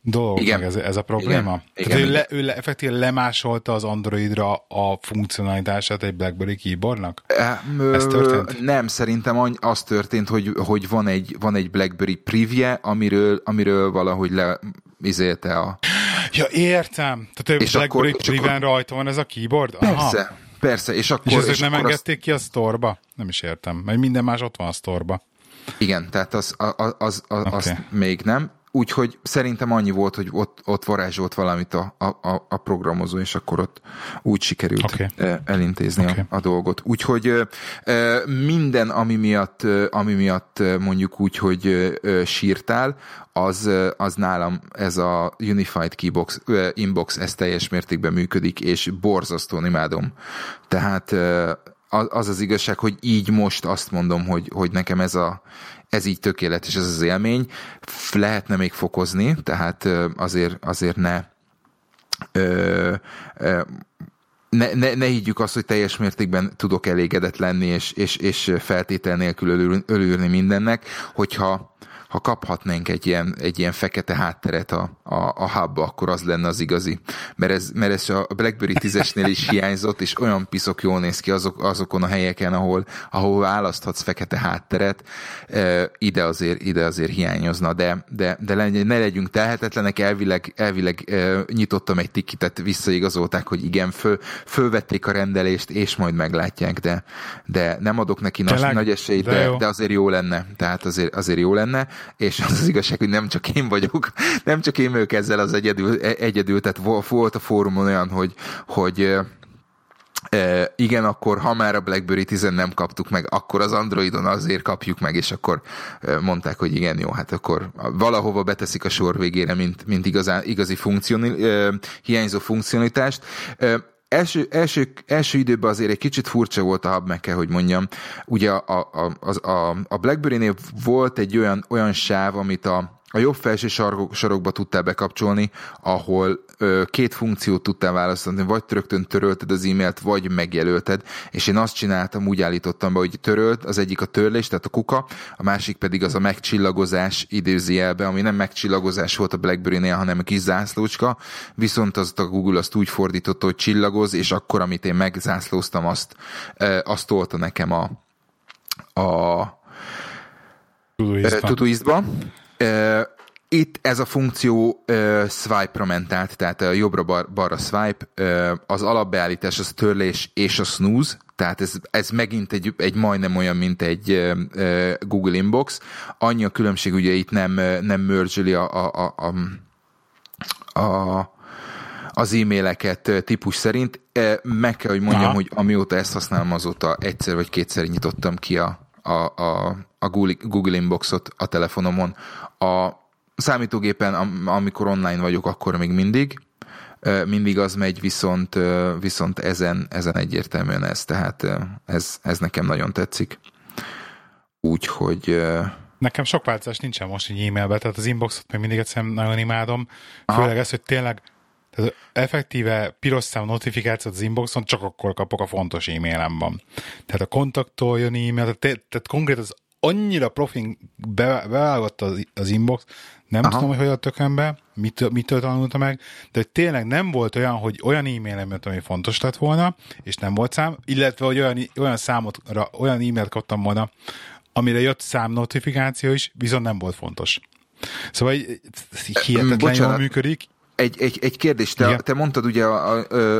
dolog, igen. ez, ez a probléma? Igen. Tehát igen. ő, le, ő le, effektíve lemásolta az Androidra a funkcionalitását egy BlackBerry keyboardnak? E, ez történt? Nem, szerintem az történt, hogy, hogy van, egy, van egy BlackBerry preview, amiről, amiről valahogy le izélte a... Ja, értem. Tehát és BlackBerry akkor, akkor... rajta van ez a keyboard? Aha. Persze, persze. És, akkor, és ezek és nem akkor engedték azt... ki a sztorba? Nem is értem, mert minden más ott van a sztorba. Igen, tehát az, az, az, az, okay. azt még nem. Úgyhogy szerintem annyi volt, hogy ott, ott varázsolt valamit a, a, a programozó, és akkor ott úgy sikerült okay. elintézni okay. a, a dolgot. Úgyhogy minden, ami miatt, ami miatt mondjuk úgy, hogy sírtál, az, az nálam ez a Unified Keybox, Inbox, ez teljes mértékben működik, és borzasztóan imádom. Tehát az, az az igazság, hogy így most azt mondom, hogy, hogy nekem ez, a, ez így tökéletes, ez az élmény. Lehetne még fokozni, tehát azért, azért ne ö, ö, ne, ne, ne higgyük azt, hogy teljes mértékben tudok elégedett lenni, és, és, és feltétel nélkül ölül, mindennek, hogyha ha kaphatnánk egy ilyen, egy ilyen fekete hátteret a, a, a hubba, akkor az lenne az igazi. Mert ez, mert ez a BlackBerry 10-esnél is hiányzott, és olyan piszok jól néz ki azok, azokon a helyeken, ahol, ahol választhatsz fekete hátteret, ide azért, ide azért hiányozna, de, de, de ne legyünk telhetetlenek, elvileg, elvileg nyitottam egy tikitet, visszaigazolták, hogy igen, föl, fölvették a rendelést, és majd meglátják, de, de nem adok neki nagy, nagy esélyt, de, de, de azért jó lenne, tehát azért, azért jó lenne és az az igazság, hogy nem csak én vagyok, nem csak én vagyok ezzel az egyedül, e, egyedül tehát volt a fórumon olyan, hogy, hogy E, igen, akkor ha már a BlackBerry 10 nem kaptuk meg, akkor az Androidon azért kapjuk meg, és akkor mondták, hogy igen, jó, hát akkor valahova beteszik a sor végére, mint, mint igazán, igazi funkcioni, e, hiányzó funkcionitást. E, első, első, első időben azért egy kicsit furcsa volt a hub, meg kell, hogy mondjam. Ugye a, a, a, a BlackBerry-nél volt egy olyan, olyan sáv, amit a, a jobb felső sarok, sarokba tudtál bekapcsolni, ahol ö, két funkciót tudtál választani, vagy rögtön törölted az e-mailt, vagy megjelölted, és én azt csináltam, úgy állítottam be, hogy törölt, az egyik a törlés, tehát a kuka, a másik pedig az a megcsillagozás időzjelbe, ami nem megcsillagozás volt a BlackBerry-nél, hanem a kis zászlócska, viszont az a Google azt úgy fordította, hogy csillagoz, és akkor, amit én megzászlóztam, azt, ö, azt tolta nekem a, a Tutuizba. Itt ez a funkció uh, swipe-ra ment át, tehát uh, jobbra-balra swipe, uh, az alapbeállítás az törlés és a snooze, tehát ez, ez megint egy, egy majdnem olyan, mint egy uh, Google Inbox. Annyi a különbség, ugye itt nem, nem merge a, a, a, a, a az e-maileket típus szerint. Meg kell, hogy mondjam, Aha. hogy amióta ezt használom, azóta egyszer vagy kétszer nyitottam ki a, a, a, a Google, Inboxot a telefonomon. A számítógépen, amikor online vagyok, akkor még mindig, mindig az megy, viszont, viszont ezen, ezen egyértelműen ez, tehát ez, ez nekem nagyon tetszik. Úgyhogy... Nekem sok változás nincsen most egy e-mailbe, tehát az inboxot még mindig egyszerűen nagyon imádom, főleg Aha. ez, hogy tényleg tehát effektíve piros szám notifikációt az inboxon csak akkor kapok a fontos e-mailemben. Tehát a kontaktól jön e-mail, tehát, tehát konkrét az annyira profin be, bevágott az, az inbox, nem Aha. tudom, hogy hogy a tökönbe, mit, mitől tanulta meg, de hogy tényleg nem volt olyan, hogy olyan e-mailem jött, ami fontos lett volna, és nem volt szám, illetve, hogy olyan, olyan számotra, olyan e-mailt kaptam volna, amire jött szám notifikáció is, viszont nem volt fontos. Szóval hihetetlen jól működik, egy, egy, egy kérdés, te, te mondtad ugye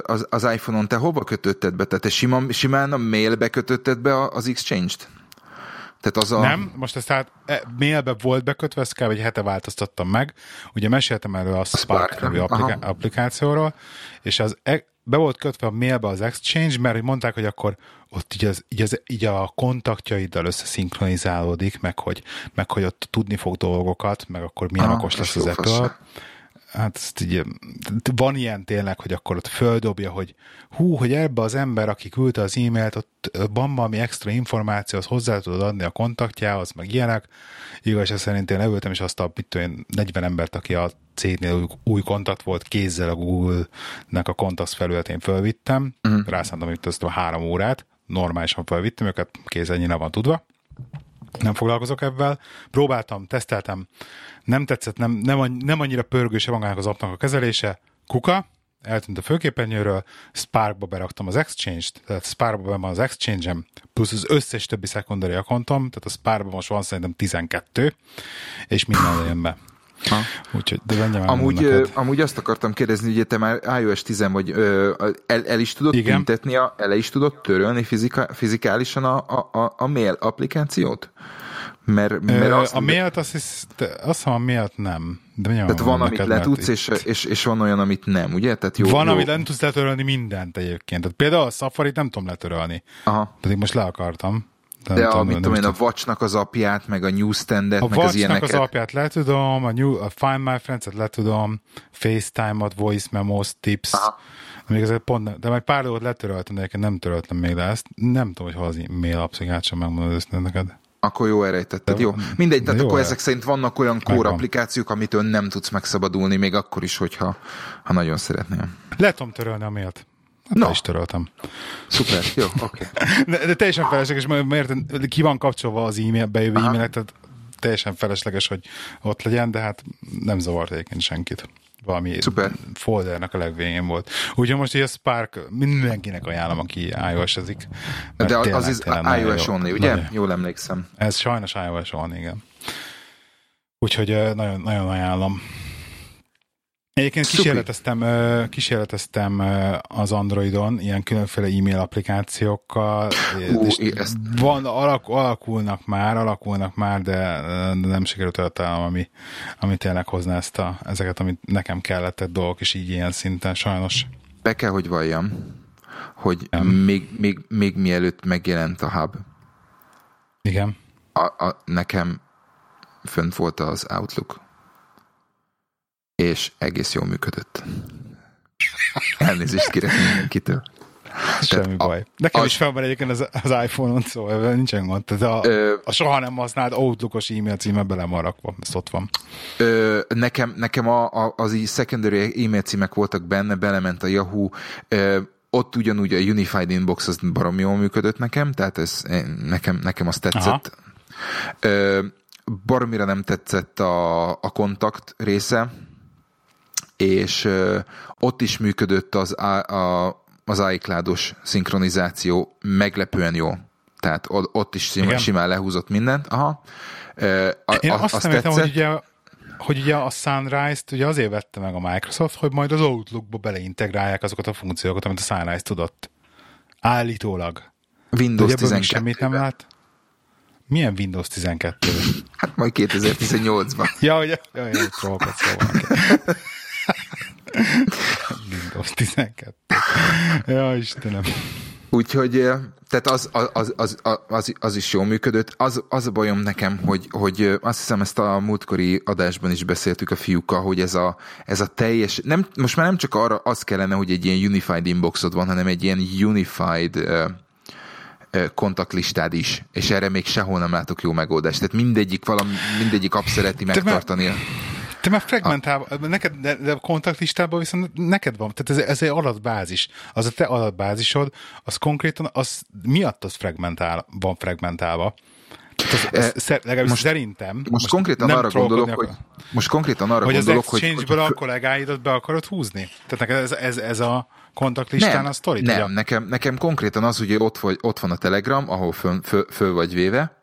az, az iPhone-on, te hova kötötted be? Tehát te simán, simán a mailbe kötötted be az Exchange-t? Tehát az a... Nem, most ezt hát e, mailbe volt bekötve, ezt kell, egy hete változtattam meg. Ugye meséltem erről a, a Spark, Spark nevű appliká- applikációról, és az e, be volt kötve a mailbe az Exchange, mert hogy mondták, hogy akkor ott így, az, így, az, így a kontaktjaiddal összeszinkronizálódik, meg hogy, meg hogy ott tudni fog dolgokat, meg akkor milyen Aha, okos lesz az Apple hát ezt így, van ilyen tényleg, hogy akkor ott földobja, hogy hú, hogy ebbe az ember, aki küldte az e-mailt, ott van valami extra információ, az hozzá tudod adni a kontaktjához, meg ilyenek. Igaz, szerint én leültem, és azt a mit tudom, 40 embert, aki a cégnél új, új kontakt volt, kézzel a Google-nek a kontakt felületén fölvittem, uh-huh. rászántam itt azt a három órát, normálisan felvittem, őket kézzel nyilván van tudva nem foglalkozok ebben. Próbáltam, teszteltem, nem tetszett, nem, nem, nem annyira pörgőse magának az appnak a kezelése. Kuka, eltűnt a főképernyőről, Sparkba beraktam az Exchange-t, tehát Sparkba van az Exchange-em, plusz az összes többi secondary akontom, tehát a Sparkba most van szerintem 12, és minden jön be. Ha. Úgyhogy, de amúgy, ö, amúgy azt akartam kérdezni, hogy te már iOS 10 vagy ö, el, el, is tudod Igen. tüntetni, a, el is tudod törölni fizika, fizikálisan a, a, a mail applikációt? Mert, mert azt, a mailt azt, hisz, azt hiszem a mailt nem. De Tehát van, amit le tudsz, és, és, és, van olyan, amit nem, ugye? Tehát jó, van, jó. amit nem tudsz letörölni mindent egyébként. Tehát például a Safari nem tudom letörölni. Aha. Pedig most le akartam. De, de a, mit tudom én, a Watchnak az apját, meg a Newsstand-et, meg az ilyeneket. az apját le tudom, a, new, a Find My Friends-et le tudom, FaceTime-ot, Voice Memos, Tips, Aha. Még ezek pont nem, de majd pár dolgot letöröltem, de egyébként nem töröltem még, de ezt nem tudom, hogy hol az e-mail applikáció, megmondod ezt neked. Akkor jó elrejtetted, de, jó. Mindegy, tehát akkor jó, ezek szerint vannak olyan core applikációk, amitől nem tudsz megszabadulni, még akkor is, hogyha ha nagyon szeretnél. Le tudom törölni a mailt. Hát no. is töröltem. Szuper, jó, oké. Okay. De, de, teljesen felesleges, mert ki van kapcsolva az e-mail, bejövő e-mailek, tehát teljesen felesleges, hogy ott legyen, de hát nem zavart egyébként senkit valami Super. foldernek a legvégén volt. Úgyhogy most így a Spark mindenkinek ajánlom, aki iOS-ezik. De az, az is iOS jó, only, ugye? Nagyon, Jól emlékszem. Ez sajnos iOS only, igen. Úgyhogy nagyon, nagyon ajánlom. Egyébként kísérleteztem, kísérleteztem az Androidon ilyen különféle e-mail applikációkkal. Hú, ezt... Van, alak, alakulnak már, alakulnak már, de, nem sikerült eltalálnom, ami, ami tényleg hozna ezt a, ezeket, amit nekem kellett dolgok, és így ilyen szinten sajnos. Be kell, hogy valljam, hogy még, még, még mielőtt megjelent a hub. Igen. A, a, nekem fönt volt az Outlook és egész jól működött. Elnézést kérek mindenkitől. Semmi a, baj. Nekem az, is fel van egyébként az, az iPhone-on, szóval nincsen gond. Tehát a, ö, a soha nem használt Outlook-os e-mail címe bele van rakva, ez ott van. Ö, nekem nekem a, a, az így secondary e-mail címek voltak benne, belement a Yahoo, ö, ott ugyanúgy a Unified Inbox az barom jól működött nekem, tehát ez nekem, nekem az tetszett. Ö, baromira nem tetszett a, a kontakt része, és ott is működött az, a, az iCloud-os szinkronizáció meglepően jó. Tehát ott is simán, simán lehúzott mindent. Aha. A, Én azt, azt nem értem, hogy ugye, hogy ugye a Sunrise-t ugye azért vette meg a Microsoft, hogy majd az Outlook-ba beleintegrálják azokat a funkciókat, amit a Sunrise tudott. Állítólag. Windows 12 semmit nem lát. Milyen Windows 12? Hát majd 2018-ban. ja, hogy ja, ja, van. Windows 12. Ja, Istenem. Úgyhogy tehát az, az, az, az, az is jól működött. Az, az a bajom nekem, hogy, hogy azt hiszem ezt a múltkori adásban is beszéltük a fiúkkal, hogy ez a, ez a teljes, nem, most már nem csak arra az kellene, hogy egy ilyen unified inboxod van, hanem egy ilyen unified kontaktlistád is, és erre még sehol nem látok jó megoldást. Tehát mindegyik, valami, mindegyik app szereti megtartani. Te te már fragmentálva, a... neked, de, de a kontaktlistában viszont neked van, tehát ez, ez egy adatbázis. Az a te adatbázisod, az konkrétan, az miatt az fragmentál, van fragmentálva. Az, az, az, legalábbis most, szerintem. Most, most konkrétan arra gondolok, hogy, most konkrétan arra hogy gondolok, az exchange-ből a kollégáidat be akarod húzni? Tehát neked ez, ez, ez a kontaktlistán nem, a sztori? Nem, ugye? nekem, nekem konkrétan az, hogy ott, vagy, ott van a Telegram, ahol föl, föl, föl vagy véve,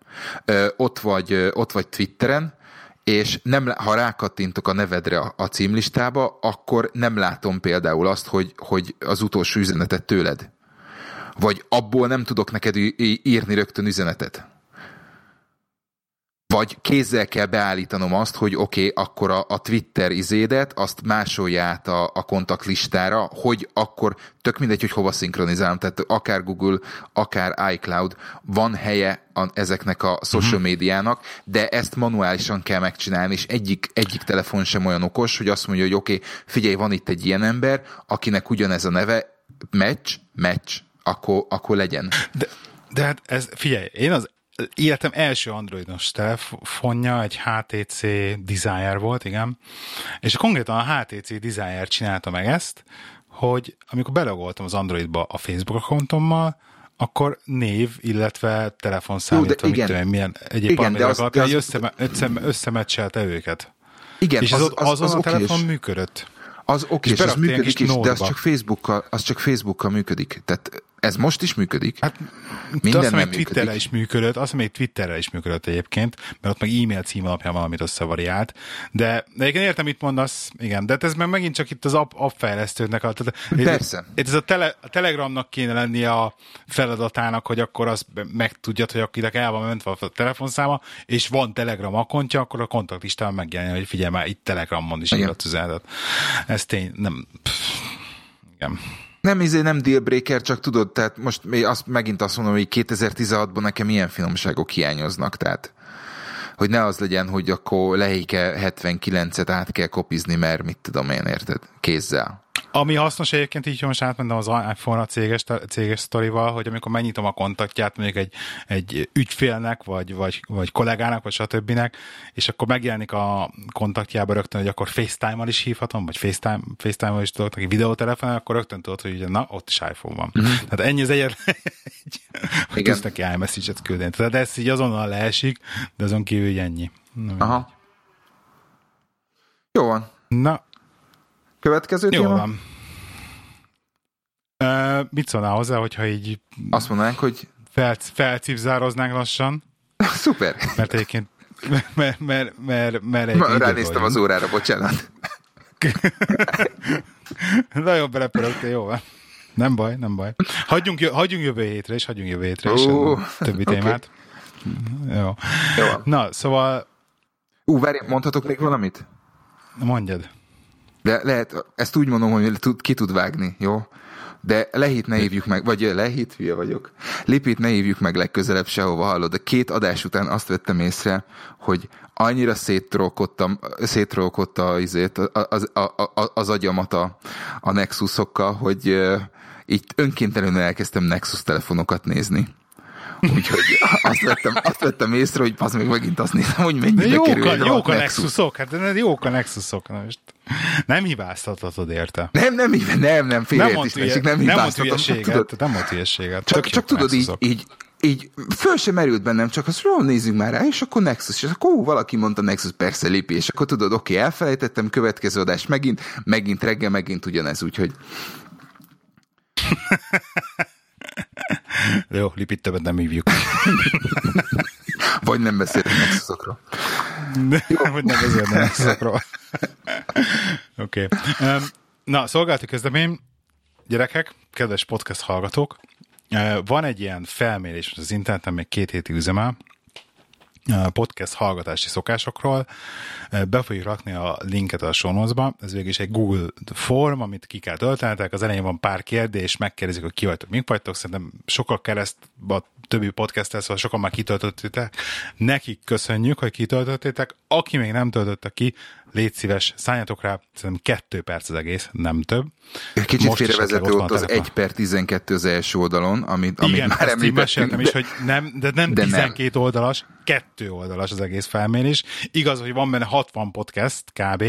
ott vagy, ott vagy Twitteren, és nem, ha rákattintok a nevedre a, címlistába, akkor nem látom például azt, hogy, hogy az utolsó üzenetet tőled. Vagy abból nem tudok neked írni rögtön üzenetet. Vagy kézzel kell beállítanom azt, hogy oké, okay, akkor a, a Twitter izédet, azt másolja át a, a kontaktlistára, hogy akkor tök mindegy, hogy hova szinkronizálom, tehát akár Google, akár iCloud, van helye a, ezeknek a social médiának, uh-huh. de ezt manuálisan kell megcsinálni, és egyik, egyik telefon sem olyan okos, hogy azt mondja, hogy oké, okay, figyelj, van itt egy ilyen ember, akinek ugyanez a neve, match, match, akkor, akkor legyen. De, de hát ez, figyelj, én az életem első androidos telefonja egy HTC Desire volt, igen, és konkrétan a HTC Desire csinálta meg ezt, hogy amikor belogoltam az Androidba a Facebook akkontommal, akkor név, illetve telefonszám, illetve mit tudom, milyen egyéb igen, de az, alapján, az, össze, össze, összemecselte őket. Igen, és az, az, az, azon az a telefon működött. Az oké, és, és az működik is, de az csak Facebookkal, az csak Facebookkal működik. Tehát ez most is működik? Hát, Minden azt nem Twitterre is működött, azt mondom, Twitterre is működött egyébként, mert ott meg e-mail cím alapján valamit összevariált. De, de egyébként értem, mit mondasz, igen, de hát ez meg megint csak itt az app, app fejlesztőknek. A, tehát, Persze. Ez, ez a, tele, a Telegramnak kéne lennie a feladatának, hogy akkor azt megtudjad, hogy akinek el van mentve a telefonszáma, és van Telegram akontja, akkor a kontaktlistán megjelenjen, hogy figyelj már, itt Telegramon is írott üzenetet. Ez tény, nem... Pff, igen. Nem, izé nem dealbreaker, csak tudod, tehát most azt, megint azt mondom, hogy 2016-ban nekem ilyen finomságok hiányoznak, tehát hogy ne az legyen, hogy akkor lehéke 79-et át kell kopizni, mert mit tudom én, érted? Kézzel. Ami hasznos egyébként, így most átmentem az iPhone-ra céges, céges sztorival, hogy amikor megnyitom a kontaktját mondjuk egy, egy ügyfélnek, vagy, vagy, vagy kollégának, vagy stb. és akkor megjelenik a kontaktjába rögtön, hogy akkor FaceTime-mal is hívhatom, vagy FaceTime, FaceTime-mal is tudok neki videótelefon, akkor rögtön tudod, hogy ugye, na, ott is iPhone van. Uh-huh. Tehát ennyi az egyetlen, hogy tudsz neki iMessage-et küldeni. Tehát ez így azonnal leesik, de azon kívül ennyi. Na, Aha. Jó van. Na. Következő Jó téma? van. Uh, mit szólnál hozzá, hogyha így... Azt mondanánk, hogy... Fel, felcipzároznánk lassan. Szuper. Mert egyébként... Mert, mert, mert, mert egy Ránéztem az órára, bocsánat. Nagyon belepörögtél, jó van. Nem baj, nem baj. Hagyjunk, hagyjunk jövő hétre, és hagyjunk jövő hétre, és uh, többi okay. témát. Jó. jó. Na, szóval... Ú, várj, mondhatok még valamit? Mondjad. De lehet, ezt úgy mondom, hogy ki tud vágni, jó? De lehít ne hívjuk meg, vagy lehít, hülye vagyok. Lipit ne hívjuk meg legközelebb sehova, hallod. De két adás után azt vettem észre, hogy annyira széttrollkodtam, széttrollkodta az, az, az, az agyamat a, a Nexusokkal, hogy így önkéntelenül elkezdtem Nexus telefonokat nézni. Úgyhogy azt vettem, azt vettem észre, hogy az még megint azt nézem, hogy mennyibe jók kerül a, jók a Nexusok, hát jók a Nexusok. Na most nem hibáztathatod érte. Nem, nem, nem, nem, félreértés, nem, nem hibáztatom. Nem mond hülyeséget. Csak, csak tudod, így, így, így föl sem merült bennem, csak azt jól nézzünk már rá, és akkor Nexus, és akkor ó, valaki mondta Nexus, persze lipi, és akkor tudod, oké, okay, elfelejtettem, következő adás megint, megint reggel, megint ugyanez, úgyhogy Jó, lipit többet nem hívjuk. Vagy nem beszélünk Nexusokról. Vagy nem beszélünk Nexusokról. Oké. Okay. Um, na, szolgálati közlemény, gyerekek, kedves podcast hallgatók, van egy ilyen felmérés az interneten, még két héti üzemel, podcast hallgatási szokásokról. Be fogjuk rakni a linket a sonozba. Ez végül is egy Google form, amit ki kell töltenetek. Az elején van pár kérdés, megkérdezik, hogy ki vagytok, mink vagytok. Szerintem sokkal kereszt a többi podcast szóval sokan már kitöltöttétek. Nekik köszönjük, hogy kitöltöttétek. Aki még nem töltötte ki, légy szíves, szálljatok rá, szerintem kettő perc az egész, nem több. Kicsit félrevezető ott az 1 per 12 az első oldalon, amit, amit Igen, már említettünk. De... is, hogy nem, de nem de 12 nem. oldalas, kettő oldalas az egész felmérés. Igaz, hogy van benne 60 podcast kb.,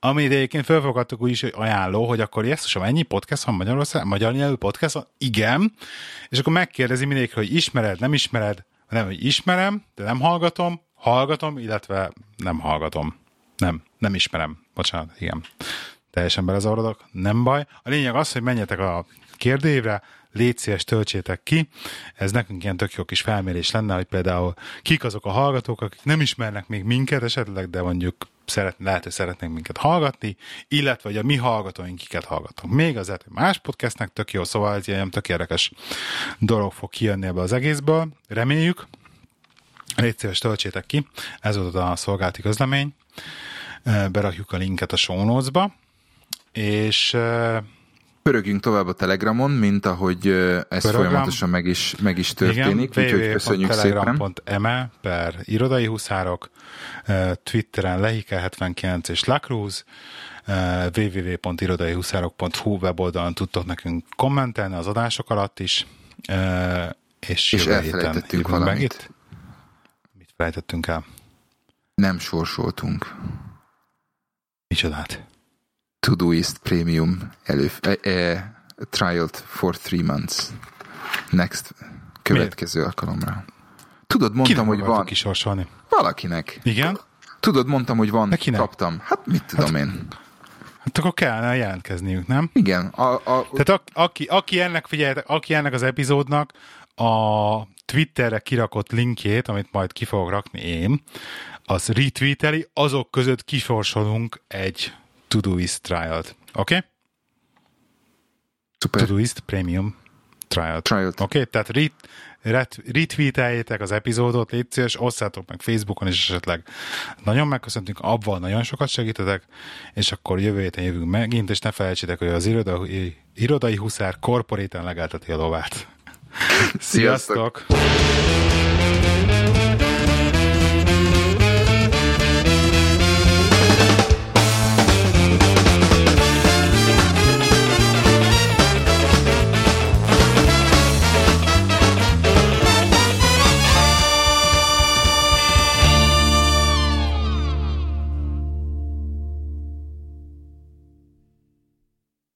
amit egyébként felfogadtuk úgy is, hogy ajánló, hogy akkor jesszusom, ennyi podcast van Magyarország, magyar nyelvű podcast van? Igen. És akkor megkérdezi mindenki, hogy ismered, nem ismered, nem, hogy ismerem, de nem hallgatom, hallgatom, illetve nem hallgatom. Nem, nem ismerem. Bocsánat, igen. Teljesen belezavarodok, nem baj. A lényeg az, hogy menjetek a kérdőívre, légy szíves, töltsétek ki. Ez nekünk ilyen tök jó kis felmérés lenne, hogy például kik azok a hallgatók, akik nem ismernek még minket esetleg, de mondjuk szeret, lehet, hogy szeretnénk minket hallgatni, illetve hogy a mi hallgatóink kiket hallgatunk. Még azért más podcastnek tök jó, szóval egy ilyen tök érdekes dolog fog kijönni ebbe az egészből. Reméljük. Légy szíves, töltsétek ki. Ez volt a szolgálati közlemény berakjuk a linket a show notes-ba, és Pörögjünk tovább a Telegramon, mint ahogy ez Pörögram. folyamatosan meg is, meg is történik, Igen, úgyhogy köszönjük szépen. eme per irodai huszárok, Twitteren Lehike79 és Lacruz, www.irodaihuszárok.hu weboldalon tudtok nekünk kommentelni az adások alatt is, és, és elfelejtettünk valamit. Megint. Felejtettünk el? Nem sorsoltunk. Micsodát? Todoist Premium elő, e, e, trialed for three months. Next következő Miért? alkalomra. Tudod, mondtam, Kinek hogy van. kisorsolni? Valakinek. Igen? Tudod, mondtam, hogy van. Nekinek? Kaptam. Hát mit tudom hát, én. Hát akkor kellene jelentkezniük, nem? Igen. A, a, Tehát a, aki, aki, ennek, figyeljetek, aki ennek az epizódnak a Twitterre kirakott linkjét, amit majd ki fogok rakni én, az retweeteli, azok között kisorsolunk egy Todoist trial-t. Oké? Okay? Super. Todoist Premium trial Trial. Oké? Okay? Tehát ret, ret, retweeteljétek az epizódot, légy szíves, osszátok meg Facebookon is esetleg. Nagyon megköszöntünk, abban nagyon sokat segítetek, és akkor jövő héten jövünk megint, és ne felejtsétek, hogy az irodai, irodai huszár korporéten legelteti a lovát. Sziasztok! Sziasztok.